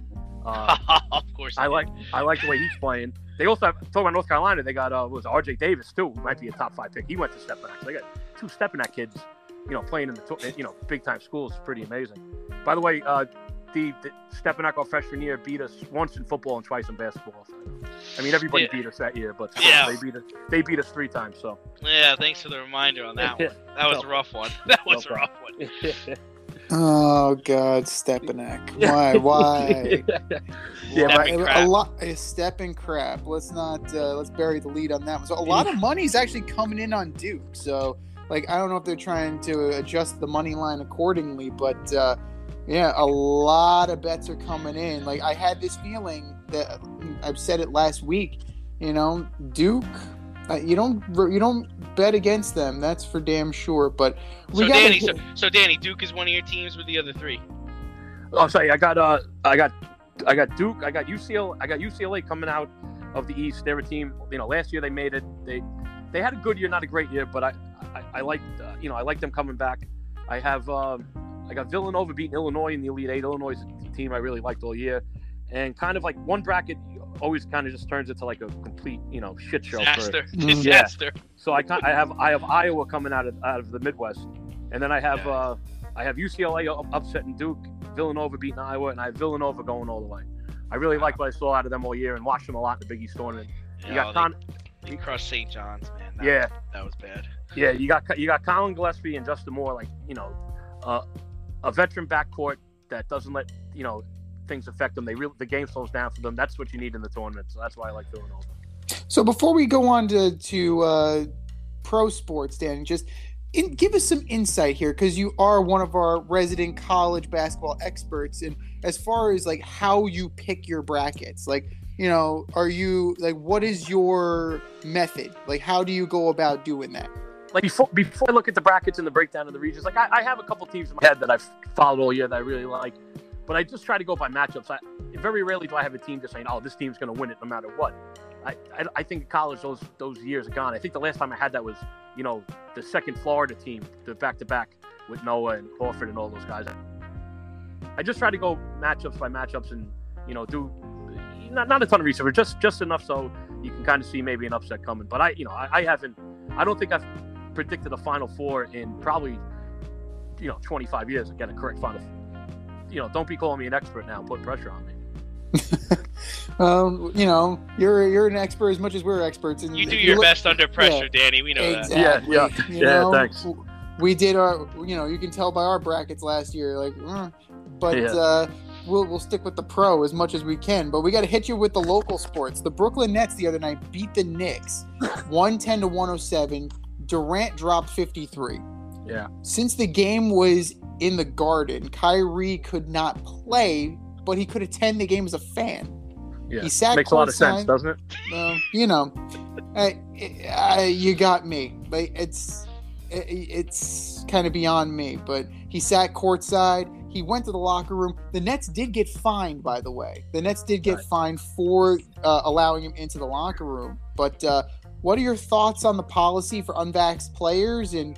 Uh, of course. I like I like the way he's playing. They also have talking about North Carolina. They got uh was RJ Davis too, who might be a top five pick. He went to Stepinac. So they got two Stepinac kids, you know, playing in the you know big time schools. is pretty amazing. By the way, uh, the, the Stepinac our freshman year beat us once in football and twice in basketball. I mean, everybody Yeah. beat us that year, but Yeah. they beat us. They beat us three times. So. Yeah, thanks for the reminder on that one. That was a rough one. That was No a rough one. Oh God, Stepinac. Why? Why? yeah, Step right. a, lot. A step and crap. Let's not. Uh, let's bury the lead on that one. So a lot of money's actually coming in on Duke. So like, I don't know if they're trying to adjust the money line accordingly, but uh, yeah, a lot of bets are coming in. Like I had this feeling that I've said it last week. You know, Duke. Uh, you don't you don't bet against them. That's for damn sure. But we So Danny, so, so Danny, Duke is one of your teams with the other three. Oh, sorry. I got uh, I got, I got Duke. I got UCLA. I got UCLA coming out of the East. They're a team. You know, last year they made it. They, they had a good year, not a great year, but I, I, I like, uh, you know, I like them coming back. I have, um, I got Villanova beating Illinois in the Elite Eight. Illinois is a team I really liked all year, and kind of like one bracket always kind of just turns into like a complete, you know, shit show. For, Disaster. Mm. Disaster. so I, ki- I have I have Iowa coming out of out of the Midwest, and then I have Yeah. uh, I have UCLA up- upsetting Duke, Villanova beating Iowa, and I have Villanova going all the way. I really like what I saw out of them all year and watched them a lot in the Big East tournament. You Yeah, got Con- they, they crushed St. John's, man. That, yeah, that was bad. Yeah. You got you got Collin Gillespie and Justin Moore, like you know, uh, a veteran backcourt that doesn't let you know things affect them. They really the game slows down for them. That's what you need in the tournament. So that's why I like Villanova. So before we go on to to uh, pro sports, Dan, just in, give us some insight here because you are one of our resident college basketball experts, and as far as like how you pick your brackets, like you know, are you like what is your method? Like how do you go about doing that? Like before before I look at the brackets and the breakdown of the regions, like I, I have a couple teams in my head that I've followed all year that I really like, but I just try to go by matchups. I very rarely do I have a team just saying, "Oh, this team's going to win it no matter what." I, I, I think college those those years are gone. I think the last time I had that was you know the second Florida team, the back to back with Noah and Horford and all those guys. I just try to go matchups by matchups and you know do not, not a ton of research, but just just enough so you can kind of see maybe an upset coming. But I you know I, I haven't I don't think I've predicted a Final Four in probably you know 25 years. Again, a correct Final. You know, don't be calling me an expert now. Put pressure on me. um, you know, you're you're an expert as much as we're experts. And You do if your look- best under pressure, Danny. We know that. Exactly. Yeah, You yeah, know, thanks. We did our, you know, you can tell by our brackets last year, like, mm, but Yeah. uh, we'll we'll stick with the pro as much as we can. But we got to hit you with the local sports. The Brooklyn Nets the other night beat the Knicks, one ten to one hundred seven. Durant dropped fifty three. Yeah. Since the game was in the Garden, Kyrie could not play, but he could attend the game as a fan. Yeah, He sat makes a lot of sense, doesn't it? Well, you know, uh, uh, you got me. Like it's it- it's kind of beyond me. But he sat courtside. He went to the locker room. The Nets did get fined, by the way. The Nets did get Right. fined for uh, allowing him into the locker room. But uh, what are your thoughts on the policy for unvaxxed players? And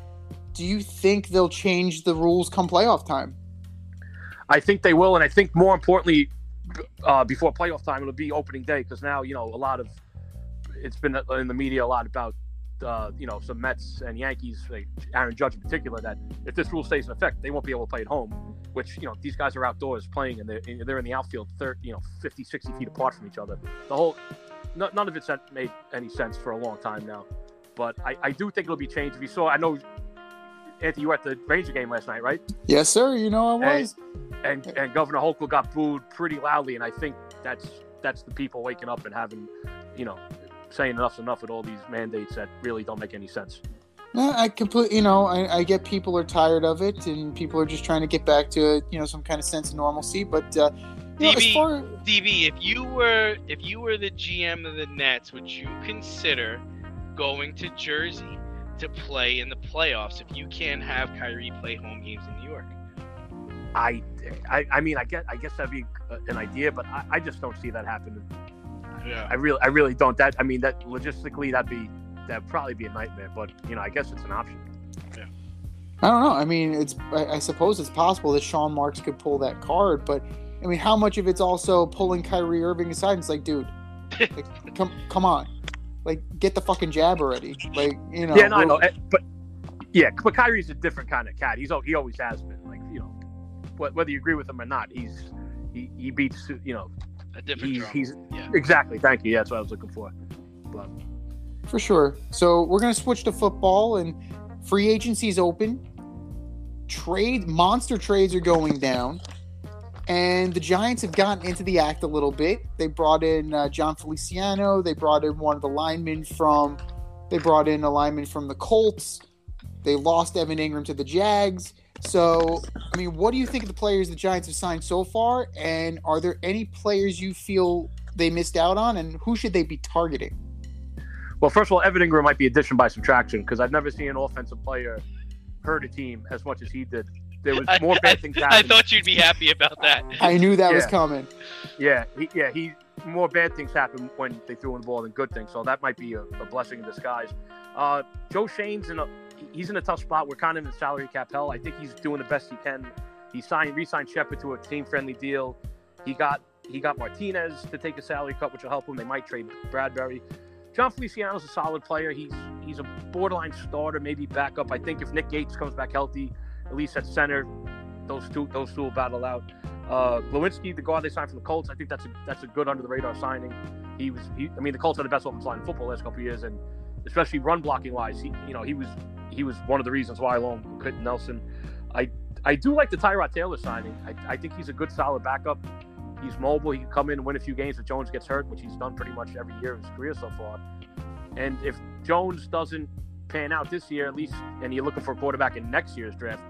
do you think they'll change the rules come playoff time? I think they will, and I think more importantly, uh, before playoff time, it'll be opening day because now you know a lot of it's been in the media a lot about uh, you know some Mets and Yankees, like Aaron Judge in particular, that if this rule stays in effect, they won't be able to play at home. Which you know these guys are outdoors playing and they're they're in the outfield, third you know 50, 60 feet apart from each other. The whole no- none of it's made any sense for a long time now. But I, I do think it'll be changed. If you saw, I know Anthony, you were at the Ranger game last night, right? Yes, sir. You know I was. and and Governor Hochul got booed pretty loudly, and I think that's that's the people waking up and having, you know, saying enough's enough with all these mandates that really don't make any sense. No, I completely, you know, I, I get people are tired of it, and people are just trying to get back to, you know, some kind of sense of normalcy. But uh, know, as DB. far DB, if you were if you were the GM of the Nets, would you consider going to Jersey to play in the playoffs if you can't have Kyrie play home games in New York? I, I, I mean, I get, I guess that'd be uh, an idea, but I, I just don't see that happening. Yeah. I really, I really don't. That, I mean, that logistically, that'd be, that'd probably be a nightmare. But you know, I guess it's an option. Yeah. I don't know. I mean, it's I, I suppose it's possible that Sean Marks could pull that card, but I mean, how much of it's also pulling Kyrie Irving aside? And it's like, dude, like, come come on, like get the fucking jab already. Like you know. yeah, no, I know, eh, but yeah, but Kyrie's a different kind of cat. He's, al- he always has been. Like, you know, wh- whether you agree with him or not, he's, he, he beats, you know, A different he's, he's Yeah. exactly. Thank you. Yeah, that's what I was looking for. But For sure. So we're gonna switch to football, and free agency is open. Trade monster trades are going down, and the Giants have gotten into the act a little bit. They brought in uh, Jon Feliciano. They brought in one of the linemen from. They brought in a lineman from the Colts. They lost Evan Engram to the Jags. So, I mean, what do you think of the players the Giants have signed so far? And are there any players you feel they missed out on? And who should they be targeting? well, first of all, Evan Engram might be addition by subtraction because I've never seen an offensive player hurt a team as much as he did. There was more I, bad things I happening. thought you'd be happy about that. I knew that was coming. Yeah, he, yeah, he more bad things happen when they threw in the ball than good things. So that might be a, a blessing in disguise. Uh, Joe Schoen's in a he's in a tough spot. We're kind of in salary cap hell. I think he's doing the best he can. He signed re-signed Shepard to a team friendly deal. He got he got Martinez to take a salary cut, which will help him. They might trade Bradberry. Jon Feliciano's a solid player. He's he's a borderline starter, maybe backup. I think if Nick Gates comes back healthy, at least at center, those two those two will battle out. Uh, Glowinski, the guard they signed from the Colts, I think that's a that's a good under the radar signing. He was, he, I mean, the Colts had the best offensive line in football the last couple years, and especially run blocking wise, he, you know, he was he was one of the reasons why with Quenton Nelson. I I do like the Tyrod Taylor signing. I, I think he's a good solid backup. He's mobile. He can come in and win a few games if Jones gets hurt, which he's done pretty much every year of his career so far. And if Jones doesn't pan out this year, at least, and you're looking for a quarterback in next year's draft,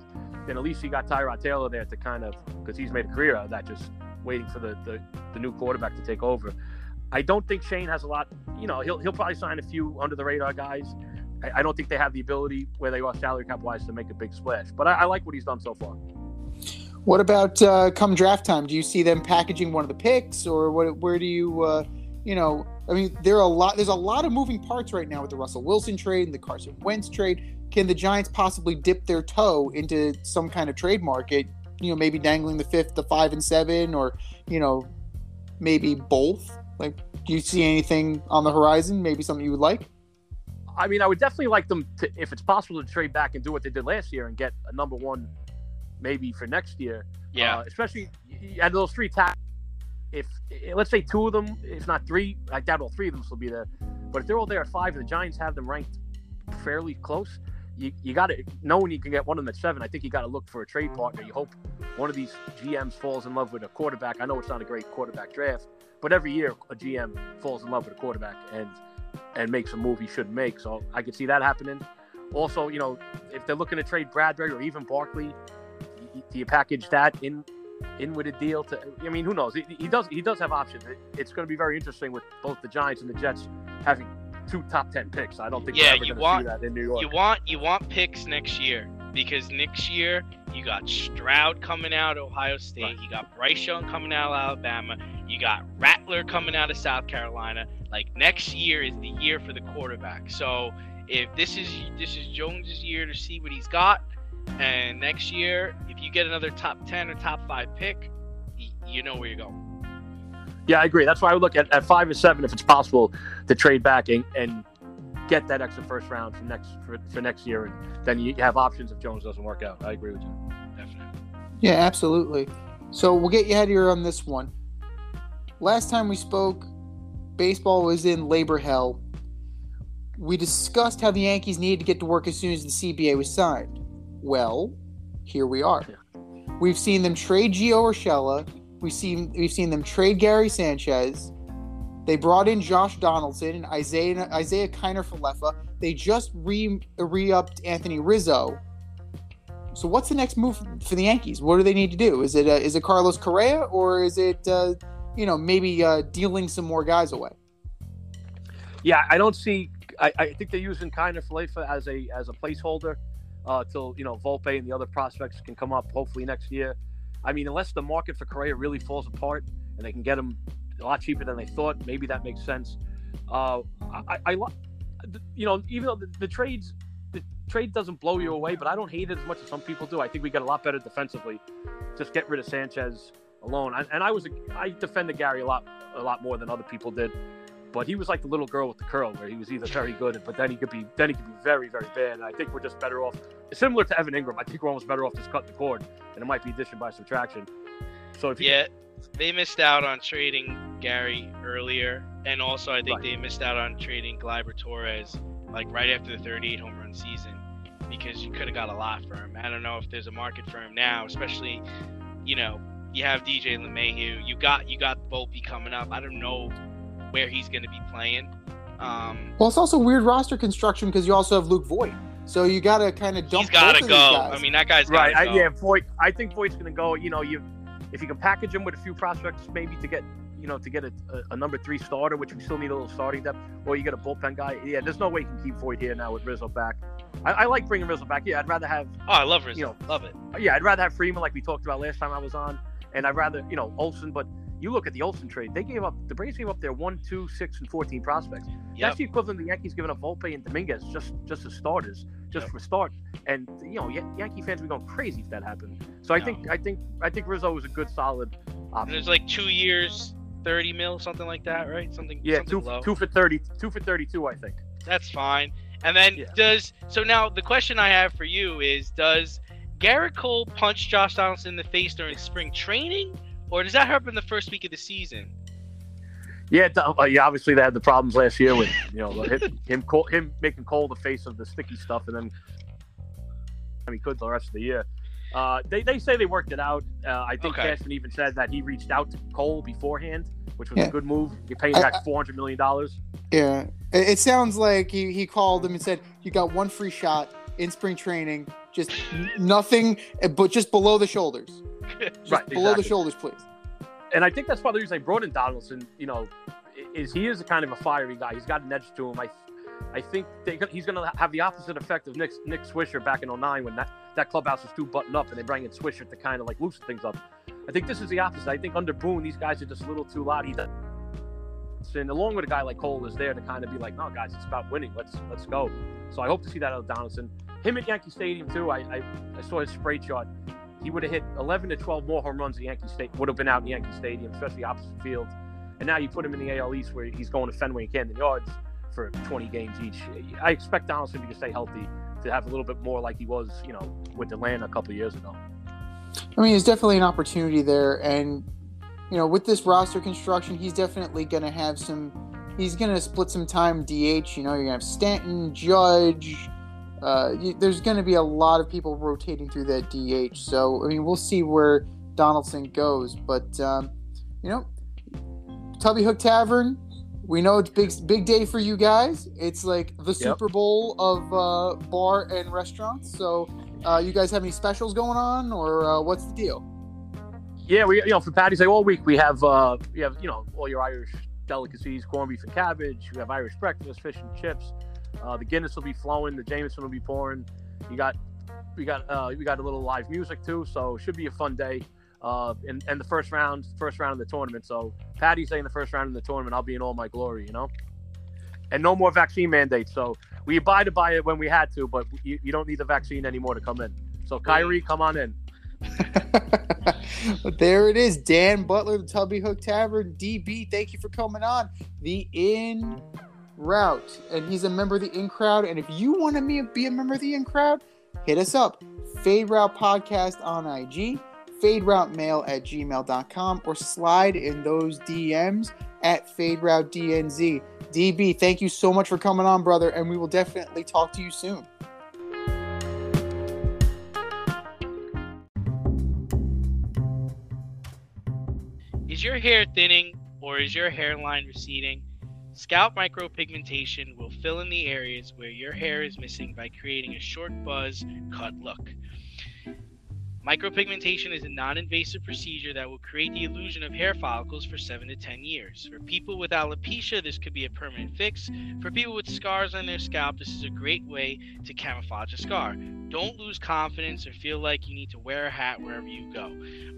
then at least you got Tyrod Taylor there to kind of because he's made a career out of that, just waiting for the, the the new quarterback to take over. I don't think Schoen has a lot. You know, he'll he'll probably sign a few under the radar guys. I, I don't think they have the ability where they are salary cap wise to make a big splash. But I, I like what he's done so far. What about uh, come draft time? Do you see them packaging one of the picks, or what? Where do you, uh, you know, I mean, there are a lot. There's a lot of moving parts right now with the Russell Wilson trade and the Carson Wentz trade. Can the Giants possibly dip their toe into some kind of trade market? You know, maybe dangling the fifth, the five and seven, or you know, maybe both. Like, do you see anything on the horizon? Maybe something you would like? I mean, I would definitely like them to, if it's possible, to trade back and do what they did last year and get a number one, maybe for next year. Yeah. Uh, especially at those three tackles. If let's say two of them, if not three, I doubt all three of them will be there. But if they're all there at five, and the Giants have them ranked fairly close, you, you got to knowing you can get one of them at seven. I think you got to look for a trade partner. You hope one of these GMs falls in love with a quarterback. I know it's not a great quarterback draft, but every year a GM falls in love with a quarterback and and makes a move he shouldn't make. So I could see that happening. Also, you know, if they're looking to trade Bradberry or even Barkley, do you package that in in with a deal? To I mean, who knows? He, he does he does have options. It- it's going to be very interesting with both the Giants and the Jets having two top ten picks. I don't think Yeah, ever you want- see that in New York. You want you want picks next year because next year you got Stroud coming out of Ohio State, Right. you got Bryce Young coming out of Alabama, you got Rattler coming out of South Carolina. Like next year is the year for the quarterback. So if this is this is Jones's year to see what he's got, and next year if you get another top ten or top five pick, you know where you're going. Yeah, I agree. That's why I would look at, at five and seven if it's possible to trade back and, and get that extra first round for next for, for next year, and then you have options if Jones doesn't work out. I agree with you. Definitely. Yeah, absolutely. So we'll get you out of here on this one. Last time we spoke, baseball was in labor hell. We discussed how the Yankees needed to get to work as soon as the CBA was signed. Well, here we are. We've seen them trade Gio Urshela. We've seen we've seen them trade Gary Sanchez. They brought in Josh Donaldson and Isiah Isiah Kiner Falefa. They just re re-upped Anthony Rizzo. So what's the next move for the Yankees? What do they need to do? Is it uh, is it Carlos Correa or is it uh, you know maybe uh, dealing some more guys away? Yeah, I don't see. I, I think they're using kind of Falefa as a as a placeholder uh, till you know Volpe and the other prospects can come up hopefully next year. I mean, unless the market for Correa really falls apart and they can get him a lot cheaper than they thought, maybe that makes sense. Uh, I, I, you know, even though the, the trades, the trade doesn't blow you away, but I don't hate it as much as some people do. I think we got a lot better defensively. Just get rid of Sanchez alone. And, I was, I defended Gary a lot, a lot more than other people did. But he was like the little girl with the curl, where he was either very good, but then he could be, then he could be very, very bad. And I think we're just better off, similar to Evan Engram. I think we're almost better off just cutting the cord, and it might be addition by subtraction. So if you, Yeah, they missed out on trading Gary earlier, and also I think Right. they missed out on trading Gleyber Torres like right after the 38 home run season because you could have got a lot for him. I don't know if there's a market for him now, especially you know you have DJ LeMahieu, you got you got Volpe coming up. I don't know where he's going to be playing. Um, Well, it's also weird roster construction because you also have Luke Voit. So you got to kind of dump. he's got to go. I mean, that guy's right, got I, yeah, Voit. I think Voit's going to go. You know, you if you can package him with a few prospects, maybe to get you know to get a, a, a number three starter, which we still need a little starting depth, or you get a bullpen guy. Yeah, there's no way you can keep Voit here now with Rizzo back. I, I like bringing Rizzo back. Yeah, I'd rather have Oh, I love Rizzo. you know, love it. yeah, I'd rather have Freeman like we talked about last time I was on, and I'd rather you know Olson. But you look at the Olson trade; they gave up the Braves gave up their one, two, six, and fourteen prospects. Yep. That's the equivalent of the Yankees giving up Volpe and Dominguez just just as starters, just Yep. for start. And you know, Yan- Yankee fans would be going crazy if that happened. So I No. think I think I think Rizzo was a good solid And option. there's like two years, 30 mil, something like that, right? Something. yeah, something two low. two for thirty, two for thirty-two, I think. That's fine. And then Yeah. does so now the question I have for you is does Gerrit Cole punched Josh Donaldson in the face during spring training, or does that happen the first week of the season? Yeah, uh, yeah. Obviously, they had the problems last year with you know him him, Cole, him making Cole the face of the sticky stuff, and then I mean, could the rest of the year. Uh, they, they say they worked it out. Uh, I think Okay. Cashman even said that he reached out to Cole beforehand, which was Yeah. a good move. You're paying I- back four hundred million dollars. Yeah, it, it sounds like he, he called him and said, "You got one free shot in spring training, just nothing, uh, but just below the shoulders, Right, below the shoulders, please." and I think that's part of the reason I brought in Donaldson. You know, is he is a kind of a fiery guy. He's got an edge to him. I, I think they, he's going to have the opposite effect of Nick, Nick Swisher back in 09 when that, that clubhouse was too buttoned up and they bring in Swisher to kind of like loosen things up. I think this is the opposite. I think under Boone, these guys are just a little too loud. He does Donaldson, along with a guy like Cole, is there to kind of be like, no, guys, it's about winning. Let's let's go. So I hope to see that out of Donaldson. Him at Yankee Stadium too. I I, I saw his spray chart. He would have hit 11 to 12 more home runs at Yankee State. Would have been out in Yankee Stadium, especially opposite field. And now you put him in the AL East where he's going to Fenway and Camden Yards for 20 games each. I expect Donaldson to stay healthy to have a little bit more like he was, you know, with Atlanta a couple years ago. I mean, there's definitely an opportunity there, and you know, with this roster construction, he's definitely going to have some. He's going to split some time DH. You know, you're going to have Stanton, Judge. Uh, you, there's going to be a lot of people rotating through that DH. So, I mean, we'll see where Donaldson goes. But, um, you know, Tubby Hook Tavern, we know it's big, big day for you guys. It's like the Super Bowl of uh, bar and restaurants. So, uh, you guys have any specials going on, or uh, what's the deal? Yeah, we you know for Patty's Day all week we have uh we have you know all your Irish delicacies, corned beef and cabbage. We have Irish breakfast, fish and chips. Uh, the Guinness will be flowing, the Jameson will be pouring. You got we got uh, we got a little live music too, so it should be a fun day. Uh, and, and the first round, first round of the tournament. So Patty's saying the first round of the tournament, I'll be in all my glory, you know. And no more vaccine mandates. So we abided by it when we had to, but you, you don't need the vaccine anymore to come in. So Kyrie, come on in. but there it is, Dan Butler, the Tubby Hook Tavern. DB, thank you for coming on the In Route, and he's a member of the In Crowd. And if you want to be a member of the In Crowd, hit us up. Fade Route Podcast on IG, Fade Route Mail at gmail.com, or slide in those DMs at Fade Route DNZ. DB, thank you so much for coming on, brother, and we will definitely talk to you soon. Is your hair thinning or is your hairline receding? Scalp micropigmentation will fill in the areas where your hair is missing by creating a short buzz cut look. Micropigmentation is a non invasive procedure that will create the illusion of hair follicles for 7 to 10 years. For people with alopecia, this could be a permanent fix. For people with scars on their scalp, this is a great way to camouflage a scar. Don't lose confidence or feel like you need to wear a hat wherever you go.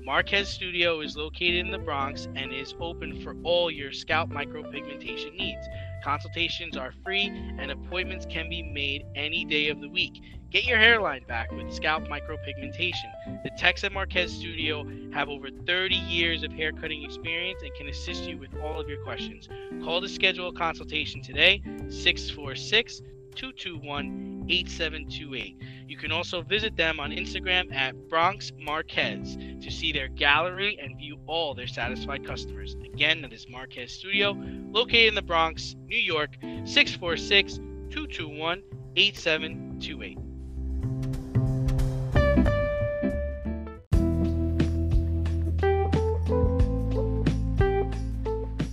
Marquez Studio is located in the Bronx and is open for all your scalp micropigmentation needs. Consultations are free and appointments can be made any day of the week. Get your hairline back with scalp micropigmentation. The techs at Marquez Studio have over 30 years of hair cutting experience and can assist you with all of your questions. Call to schedule a consultation today, 646 221 8728. You can also visit them on Instagram at Bronx Marquez to see their gallery and view all their satisfied customers. Again, that is Marquez Studio, located in the Bronx, New York, 646 221 8728.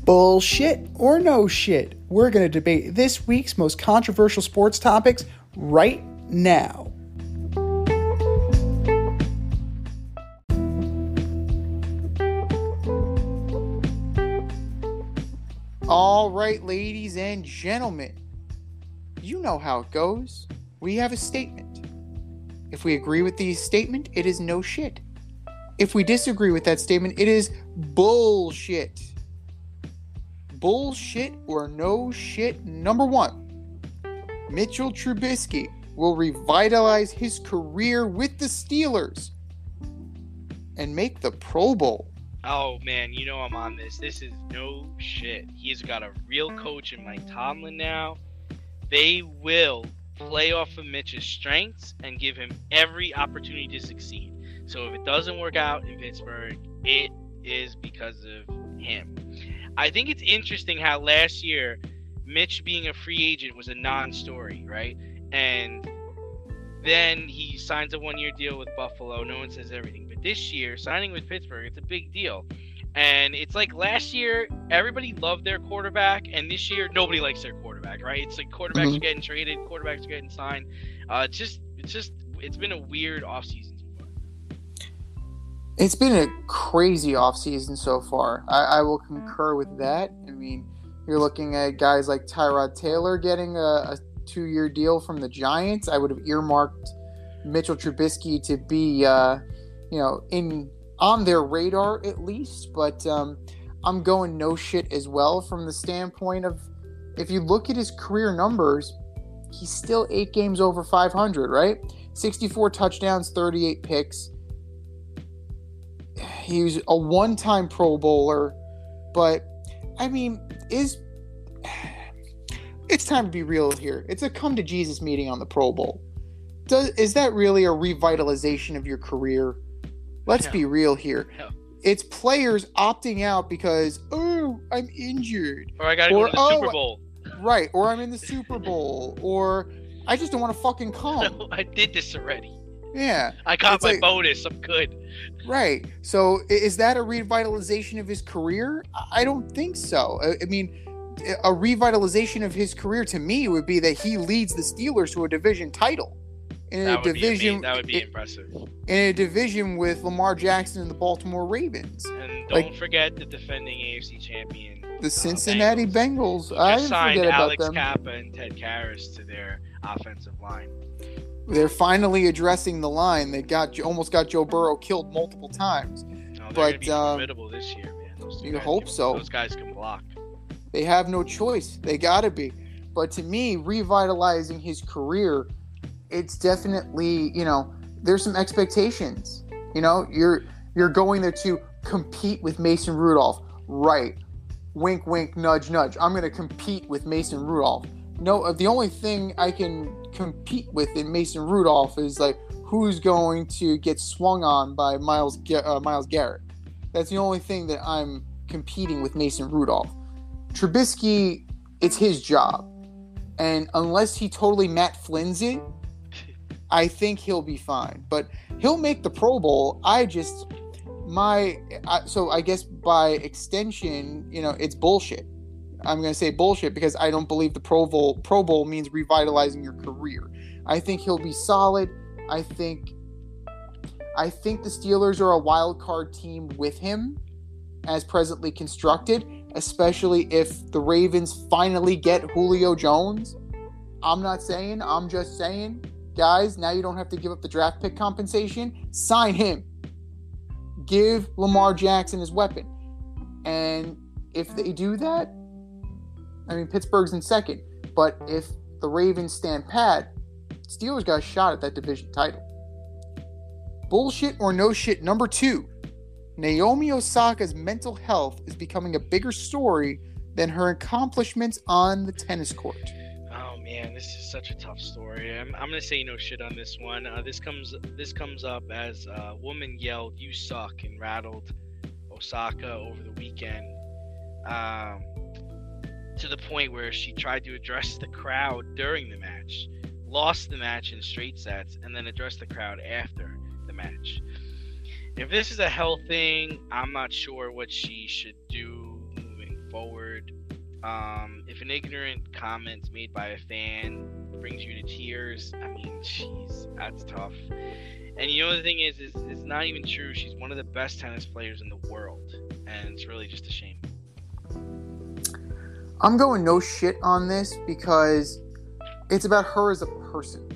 Bullshit or no shit? We're going to debate this week's most controversial sports topics right now. All right, ladies and gentlemen, you know how it goes. We have a statement. If we agree with the statement, it is no shit. If we disagree with that statement, it is bullshit bullshit or no shit. Number one, Mitchell Trubisky will revitalize his career with the Steelers and make the Pro Bowl. Oh man, you know I'm on this. This is no shit. He's got a real coach in Mike Tomlin now. They will play off of Mitch's strengths and give him every opportunity to succeed. So if it doesn't work out in Pittsburgh, it is because of him. I think it's interesting how last year Mitch being a free agent was a non-story, right? And then he signs a one-year deal with Buffalo. No one says everything, but this year signing with Pittsburgh, it's a big deal. And it's like last year, everybody loved their quarterback, and this year nobody likes their quarterback, right? It's like quarterbacks Mhm. are getting traded, quarterbacks are getting signed. Uh, it's just, it's just, it's been a weird offseason. It's been a crazy offseason so far. I, I will concur with that. I mean, you're looking at guys like Tyrod Taylor getting a, a two year deal from the Giants. I would have earmarked Mitchell Trubisky to be, uh, you know, in on their radar at least. But um, I'm going no shit as well from the standpoint of if you look at his career numbers, he's still eight games over 500, right? 64 touchdowns, 38 picks. He's a one time Pro Bowler, but I mean, is it's time to be real here. It's a come to Jesus meeting on the Pro Bowl. Does is that really a revitalization of your career? Let's No. be real here. No. It's players opting out because oh, I'm injured. Or I gotta Or- go to the oh, Super Bowl. Right, or I'm in the Super Bowl, or I just don't want to fucking come. No, I did this already. Yeah, I got It's my like- bonus. I'm good. right. So is that a revitalization of his career? I- don't think so. I- I mean, a revitalization of his career to me would be that he leads the Steelers to a division title. In That a division, that would be in, impressive. in a division with Lamar Jackson and the Baltimore Ravens, And don't like- forget the defending AFC champion. the uh, Cincinnati Bengals. who I didn't signed forget about Alex them. Cappa and Ted Karras to their offensive line. They're finally addressing the line that got almost got Joe Burrow killed multiple times. No, But, be uh, formidable this year, man. Those you hope can- so. Those guys can block. They have no choice. They got to be. But to me, revitalizing his career, it's definitely, you know, there's some expectations. You know, you're you're going there to compete with Mason Rudolph. Right. Wink wink nudge nudge. I'm going to compete with Mason Rudolph. No, uh, the only thing I can compete with in Mason Rudolph is like who's going to get swung on by Myles uh, Myles Garrett. That's the only thing that I'm competing with Mason Rudolph. Trubisky, it's his job. And unless he totally Matt Flynn's it, I think he'll be fine. But he'll make the Pro Bowl. I just, my, I, so I guess by extension, you know, it's bullshit. I'm going to say bullshit because I don't believe the Pro Bowl, Pro Bowl means revitalizing your career. I think he'll be solid. I think, I think the Steelers are a wild card team with him as presently constructed especially if the Ravens finally get Julio Jones. I'm not saying, I'm just saying, guys, now you don't have to give up the draft pick compensation. Sign him. Give Lamar Jackson his weapon. And if they do that, I mean, Pittsburgh's in second. But if the Ravens stand pat, Steelers got a shot at that division title. Bullshit or no shit, number two. Naomi Osaka's mental health is becoming a bigger story than her accomplishments on the tennis court. Oh man, this is such a tough story. I'm, I'm gonna say no shit on this one. Uh, this comes this comes up as a woman yelled "You suck" and rattled Osaka over the weekend, um, to the point where she tried to address the crowd during the match, lost the match in straight sets, and then addressed the crowd after the match. If this is a health thing, I'm not sure what she should do moving forward. Um, if an ignorant comment made by a fan brings you to tears, I mean, jeez, that's tough. And you know the thing is, is it's not even true. She's one of the best tennis players in the world, and it's really just a shame. I'm going no shit on this because it's about her as a person.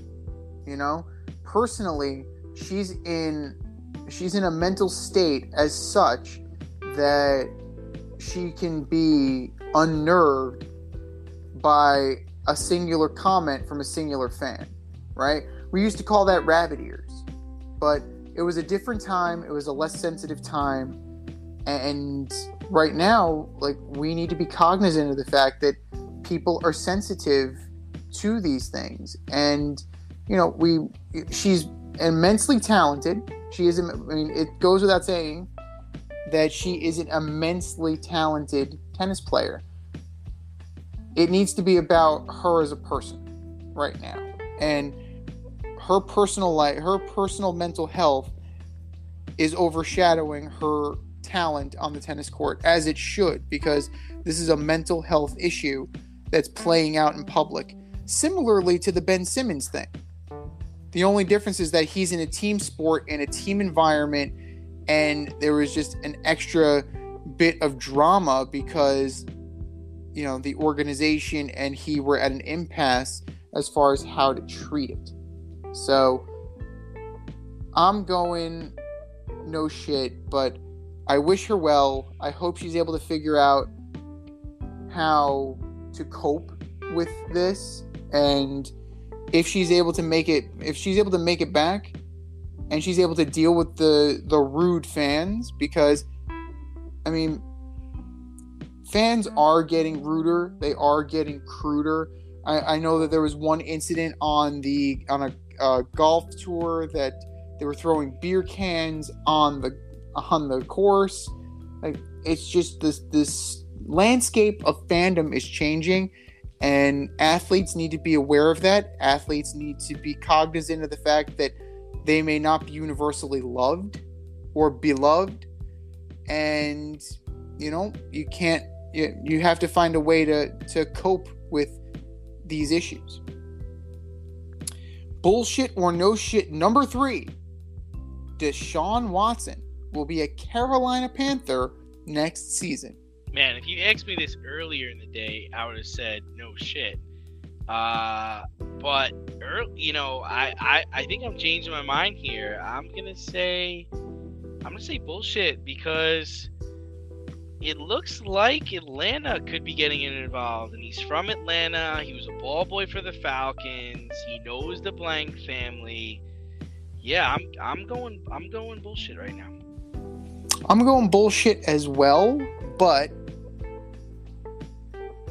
You know, personally, she's in she's in a mental state as such that she can be unnerved by a singular comment from a singular fan, right? We used to call that rabbit ears, but it was a different time, it was a less sensitive time, and right now, like we need to be cognizant of the fact that people are sensitive to these things, and you know, we she's immensely talented. She is. I mean, it goes without saying that she is an immensely talented tennis player. It needs to be about her as a person right now, and her personal life, her personal mental health is overshadowing her talent on the tennis court as it should because this is a mental health issue that's playing out in public. Similarly to the Ben Simmons thing. The only difference is that he's in a team sport in a team environment and there was just an extra bit of drama because you know the organization and he were at an impasse as far as how to treat it. So i'm going no shit but I wish her well. I hope she's able to figure out how to cope with this and if she's able to make it if she's able to make it back and she's able to deal with the the rude fans because I mean fans are getting ruder, they are getting cruder. I, I know that there was one incident on the on a uh, golf tour that they were throwing beer cans on the on the course. Like it's just this this landscape of fandom is changing and athletes need to be aware of that. Athletes need to be cognizant of the fact that they may not be universally loved or beloved and you know, you can't you, you have to find a way to to cope with these issues. Bullshit or no shit number 3. Deshaun Watson will be a Carolina Panther next season. Man, if you asked me this earlier in the day, I would have said no shit. Uh, but early, you know, I, I I think I'm changing my mind here. I'm gonna say, I'm gonna say bullshit because it looks like Atlanta could be getting involved, and he's from Atlanta. He was a ball boy for the Falcons. He knows the Blank family. Yeah, I'm I'm going I'm going bullshit right now. I'm going bullshit as well, but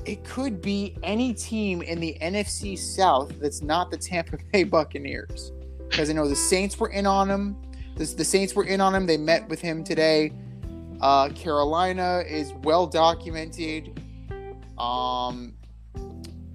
it could be any team in the NFC South that's not the Tampa Bay Buccaneers. Because I know the Saints were in on him. The, the Saints were in on him. They met with him today. Uh, Carolina is well documented. Um,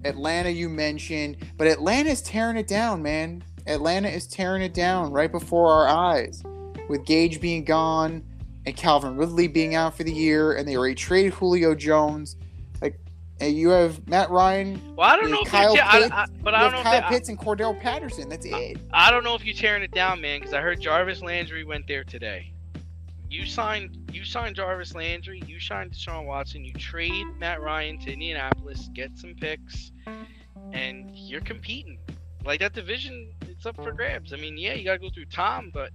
Atlanta, you mentioned, but Atlanta is tearing it down, man. Atlanta is tearing it down right before our eyes, with Gage being gone and Calvin Ridley being out for the year, and they already traded Julio Jones. Like, and you have Matt Ryan, Well, I don't know if Kyle you're Pitts, I, I, but I have don't know Kyle if they, Pitts and Cordarrelle Patterson. That's it. I don't know if you're tearing it down, man, because I heard Jarvis Landry went there today. You signed, you signed Jarvis Landry. You signed Deshaun Watson. You trade Matt Ryan to Indianapolis, get some picks, and you're competing. Like that division, it's up for grabs. I mean, yeah, you gotta go through Tom, but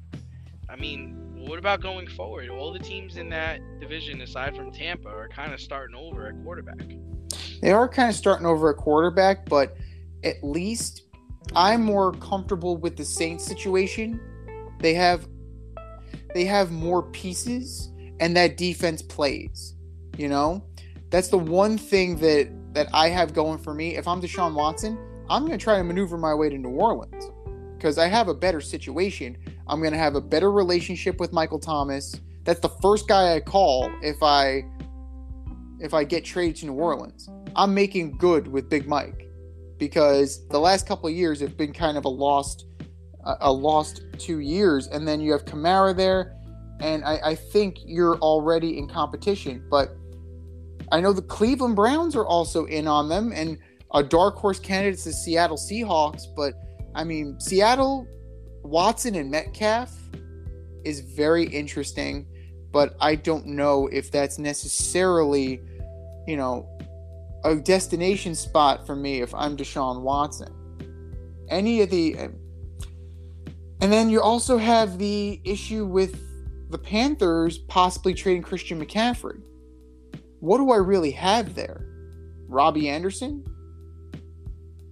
I mean, what about going forward? All the teams in that division, aside from Tampa, are kind of starting over at quarterback. They are kind of starting over at quarterback, but at least I'm more comfortable with the Saints situation. They have they have more pieces and that defense plays. You know? That's the one thing that that I have going for me. If I'm Deshaun Watson, I'm going to try to maneuver my way to New Orleans because I have a better situation. I'm going to have a better relationship with Michael Thomas. That's the first guy I call if I if I get traded to New Orleans. I'm making good with Big Mike because the last couple of years have been kind of a lost a, lost two years, and then you have Kamara there, and I, I think you're already in competition. But I know the Cleveland Browns are also in on them, and a dark horse candidate is the Seattle Seahawks. But I mean, Seattle, Watson, and Metcalf is very interesting, but I don't know if that's necessarily, you know, a destination spot for me if I'm Deshaun Watson. Any of the. And then you also have the issue with the Panthers possibly trading Christian McCaffrey. What do I really have there? Robbie Anderson?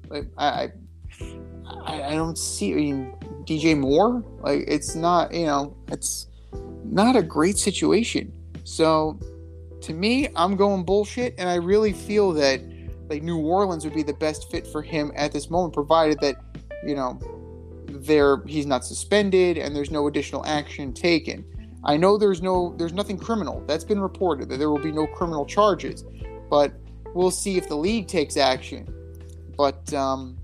Like I, I, I don't see. I mean, DJ Moore. Like it's not. You know, it's not a great situation. So, to me, I'm going bullshit, and I really feel that like New Orleans would be the best fit for him at this moment, provided that you know there he's not suspended and there's no additional action taken. I know there's no there's nothing criminal. That's been reported that there will be no criminal charges, but we'll see if the league takes action. But um,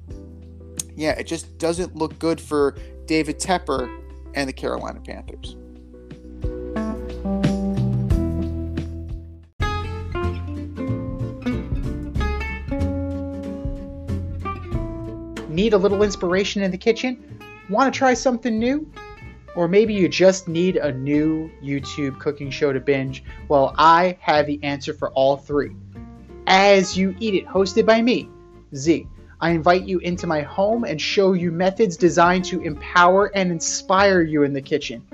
yeah, it just doesn't look good for David Tepper and the Carolina Panthers. Need a little inspiration in the kitchen? Want to try something new? Or maybe you just need a new YouTube cooking show to binge? Well, I have the answer for all three. As You Eat It, hosted by me, Z. I invite you into my home and show you methods designed to empower and inspire you in the kitchen.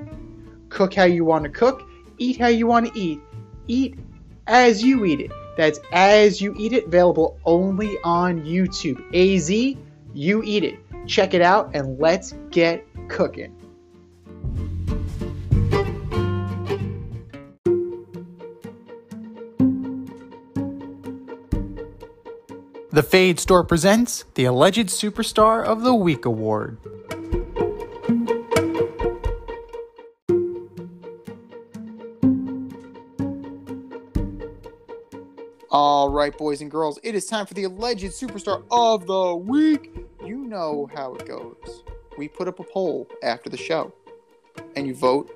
Cook how you want to cook, eat how you want to eat. Eat as you eat it. That's as you eat it, available only on YouTube. AZ, you eat it. Check it out and let's get cooking. The Fade Store presents the Alleged Superstar of the Week Award. All right, boys and girls, it is time for the alleged superstar of the week. You know how it goes. We put up a poll after the show, and you vote,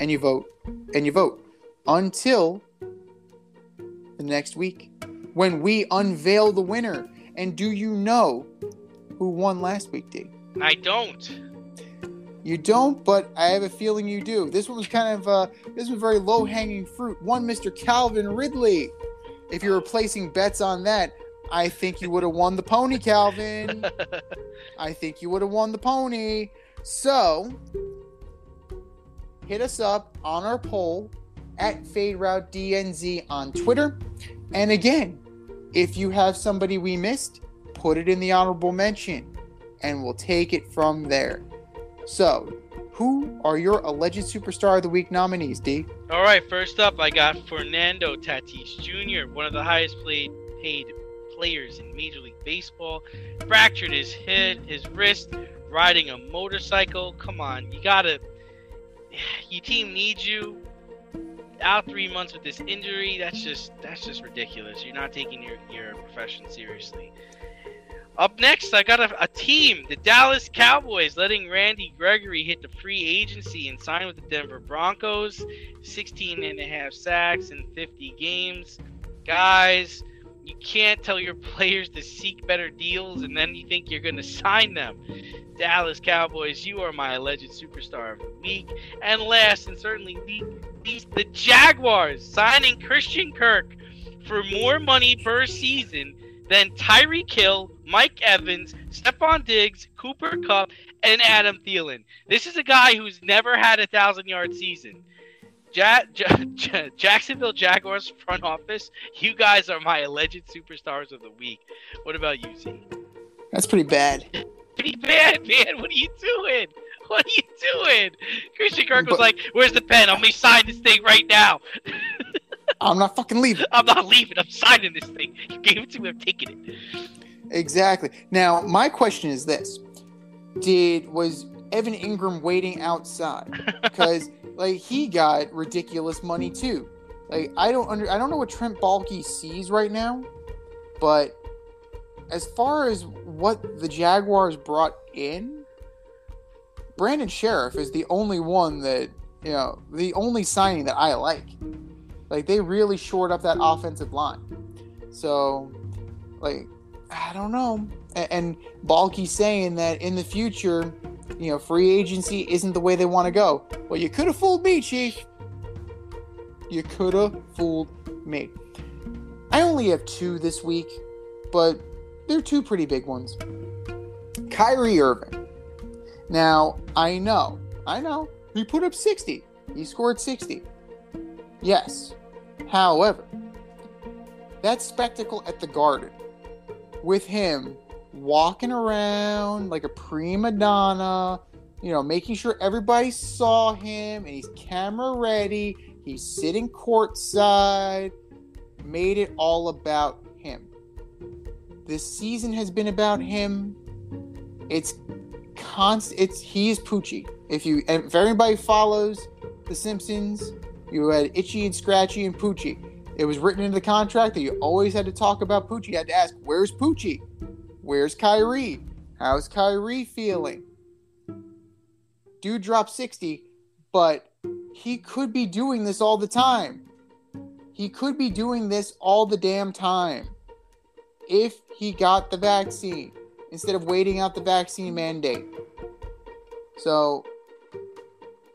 and you vote, and you vote until the next week when we unveil the winner. And do you know who won last week, D? I don't. You don't, but I have a feeling you do. This one was kind of uh, this was very low hanging fruit. One Mr. Calvin Ridley. If you were placing bets on that, I think you would have won the pony, Calvin. I think you would have won the pony. So hit us up on our poll at Fade Route DNZ on Twitter. And again, if you have somebody we missed, put it in the honorable mention and we'll take it from there. So, who are your alleged superstar of the week nominees, D? All right, first up, I got Fernando Tatis Jr., one of the highest played, paid players in Major League Baseball. Fractured his head, his wrist, riding a motorcycle. Come on, you gotta. Your team needs you. Out three months with this injury, that's just that's just ridiculous. You're not taking your, your profession seriously. Up next, I got a, a team, the Dallas Cowboys, letting Randy Gregory hit the free agency and sign with the Denver Broncos. 16 and a half sacks in 50 games. Guys, you can't tell your players to seek better deals and then you think you're going to sign them. Dallas Cowboys, you are my alleged superstar of the week. And last and certainly the Jaguars signing Christian Kirk for more money per season than Tyreek Hill, Mike Evans, Stefon Diggs, Cooper Kupp, and Adam Thielen. This is a guy who's never had a thousand yard season. Ja- Ja- Ja- Jacksonville Jaguars front office, you guys are my alleged superstars of the week. What about you, Z? That's pretty bad. Pretty bad, man. What are you doing? What are you doing? Christian Kirk was But- like, "Where's the pen? I'm gonna sign this thing right now. I'm not fucking leaving. I'm not leaving. I'm signing this thing. You gave it to me. I'm taking it." Exactly. Now, my question is this: Did was Evan Engram waiting outside? Because like he got ridiculous money too. Like I don't under I don't know what Trent Baalke sees right now, but as far as what the Jaguars brought in, Brandon Scherff is the only one that you know the only signing that I like. Like they really shored up that offensive line. So, like I don't know. A- And Baalke's saying that in the future, you know, free agency isn't the way they want to go. Well, you could have fooled me, Chief. You could have fooled me. I only have two this week, but they're two pretty big ones. Kyrie Irving. Now, I know, I know, he put up 60. He scored 60. Yes. However, that spectacle at the Garden with him walking around like a prima donna, you know, making sure everybody saw him and he's camera ready, he's sitting courtside, made it all about him. This season has been about him. It's constant. It's he is Poochie. If you and if everybody follows The Simpsons, you had Itchy and Scratchy and Poochie. It was written into the contract that you always had to talk about Poochie. You had to ask, "Where's Poochie? Where's Kyrie? How's Kyrie feeling?" Dude dropped sixty, but he could be doing this all the time. He could be doing this all the damn time if he got the vaccine instead of waiting out the vaccine mandate. So,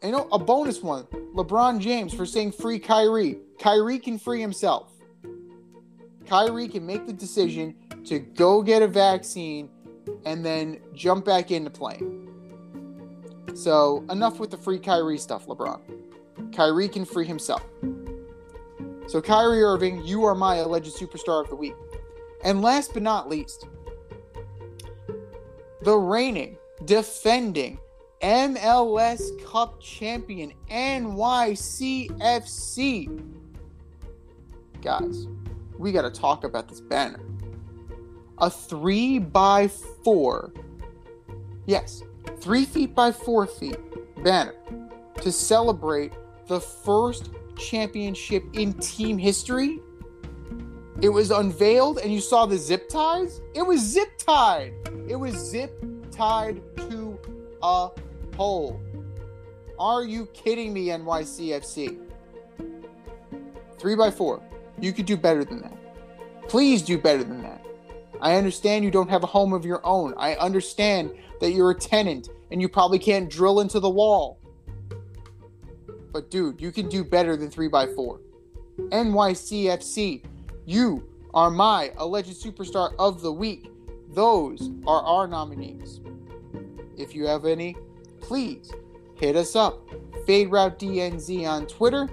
you know, a bonus one LeBron James for saying free Kyrie. Kyrie can free himself. Kyrie can make the decision to go get a vaccine and then jump back into playing. So, enough with the free Kyrie stuff, LeBron. Kyrie can free himself. So, Kyrie Irving, you are my alleged superstar of the week. And last but not least, the reigning, defending MLS Cup champion NYCFC. Guys, we got to talk about this banner. A three by four, yes, three feet by four feet banner to celebrate the first championship in team history. It was unveiled and you saw the zip ties. It was zip tied. It was zip tied to a pole. Are you kidding me, NYCFC? Three by four. You could do better than that. Please do better than that. I understand you don't have a home of your own. I understand that you're a tenant and you probably can't drill into the wall. But dude, you can do better than 3x4. NYCFC, you are my alleged superstar of the week. Those are our nominees. If you have any, please hit us up. Fade Route DNZ on Twitter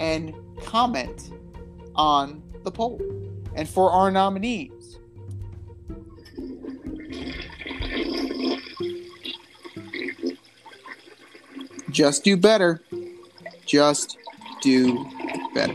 and comment on the poll. And for our nominees, just do better. Just do better.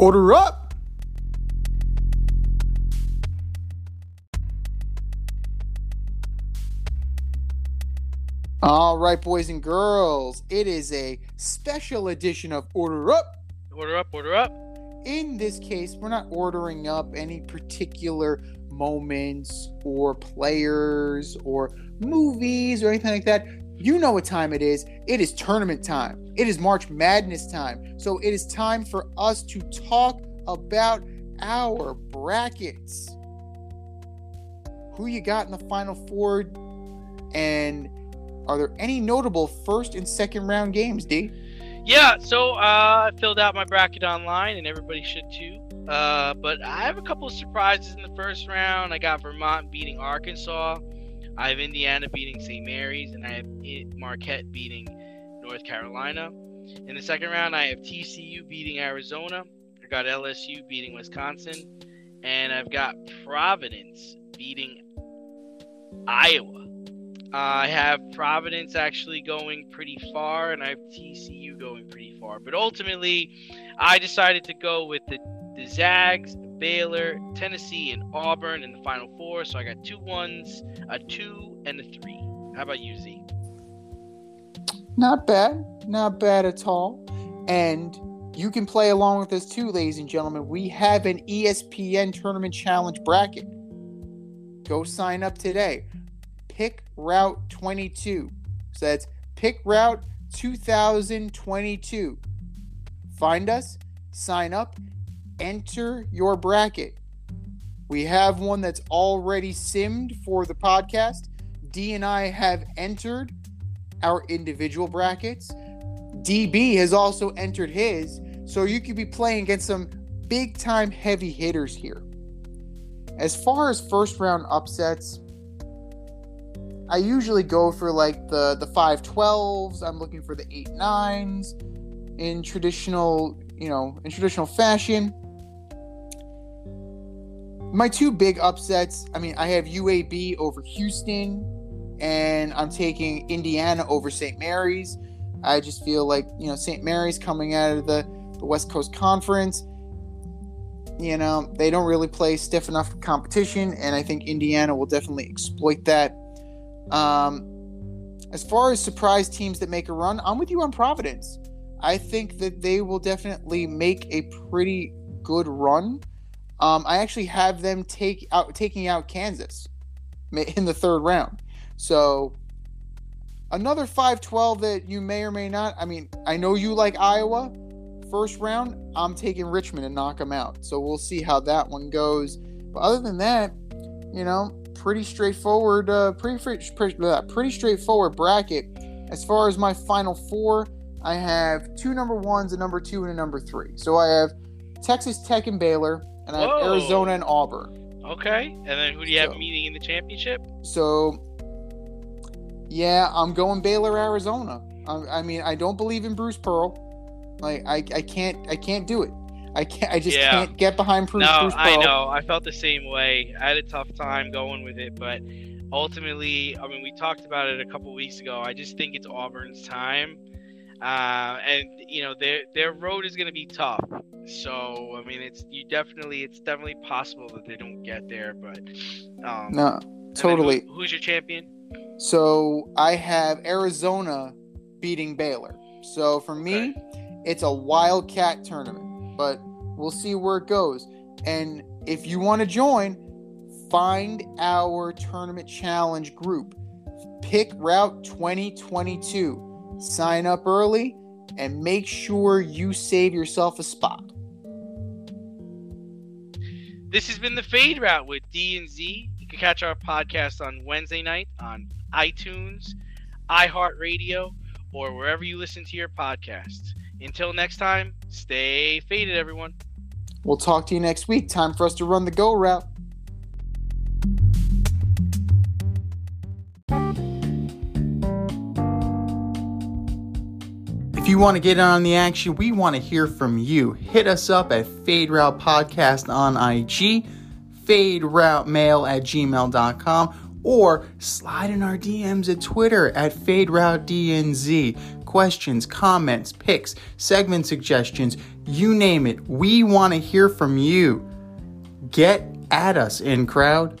Order up! All right, boys and girls, it is a special edition of Order Up. Order up, order up. In this case, we're not ordering up any particular moments or players or movies or anything like that. You know what time it is. It is tournament time. It is March Madness time. So it is time for us to talk about our brackets. Who you got in the final four? And are there any notable first and second round games, D? Yeah, so uh, I filled out my bracket online, and everybody should too. Uh, but I have a couple of surprises in the first round. I got Vermont beating Arkansas. I have Indiana beating St. Mary's, and I have Marquette beating North Carolina. In the second round, I have TCU beating Arizona. I got LSU beating Wisconsin, and I've got Providence beating Iowa. I have Providence actually going pretty far, and I have TCU going pretty far. But ultimately, I decided to go with the, the Zags, Baylor, Tennessee, and Auburn in the final four. So I got two ones, a two, and a three. How about you, Z? Not bad. Not bad at all. And you can play along with us too, ladies and gentlemen. We have an ESPN Tournament Challenge bracket. Go sign up today. Pick Route 22. So that's Pick Route 2022. Find us, sign up, enter your bracket. We have one that's already simmed for the podcast. D and I have entered our individual brackets. DB has also entered his, so you could be playing against some big time heavy hitters here. As far as first round upsets, I usually go for like the the 512s. I'm looking for the 8 9s in traditional, you know, in traditional fashion. My two big upsets, I mean, I have UAB over Houston and I'm taking Indiana over St. Mary's. I just feel like, you know, St. Mary's coming out of the, the West Coast Conference. You know, they don't really play stiff enough competition, and I think Indiana will definitely exploit that. Um, as far as surprise teams that make a run, I'm with you on Providence. I think that they will definitely make a pretty good run. Um, I actually have them take out taking out Kansas in the third round. So another 5-12 that you may or may not. I mean, I know you like Iowa. First round, I'm taking Richmond and knock them out. So we'll see how that one goes. But other than that, you know, pretty straightforward. Uh, pretty pretty, uh, pretty straightforward bracket. As far as my final four, I have two number ones, a number two, and a number three. So I have Texas Tech and Baylor, and I have Whoa. Arizona and Auburn. Okay. And then who do you have So- meeting in the championship? So, yeah, I'm going Baylor, Arizona. I, I mean, I don't believe in Bruce Pearl. Like, I, I can't, I can't do it. I can't. I just Yeah. can't get behind Bruce, no, Bruce Pearl. I know. I felt the same way. I had a tough time going with it, but ultimately, I mean, we talked about it a couple weeks ago. I just think it's Auburn's time, uh, and you know, their their road is going to be tough. So, I mean, it's you definitely, it's definitely possible that they don't get there, but um, No, totally. who- who's your champion? So I have Arizona beating Baylor. So for me, it's a wildcat tournament, but we'll see where it goes. And if you want to join, find our tournament challenge group. Pick Route 2022. Sign up early and make sure you save yourself a spot. This has been the Fade Route with D and Z. You can catch our podcast on Wednesday night on iTunes, iHeartRadio, or wherever you listen to your podcasts. Until next time, stay faded, everyone. We'll talk to you next week. Time for us to run the go route. If you want to get on the action, we want to hear from you. Hit us up at Fade Route Podcast on IG, Fade Route Mail at gmail.com, or slide in our DMs at Twitter at Fade Route DNZ. Questions, comments, picks, segment suggestions, you name it. We want to hear from you. Get at us, in crowd.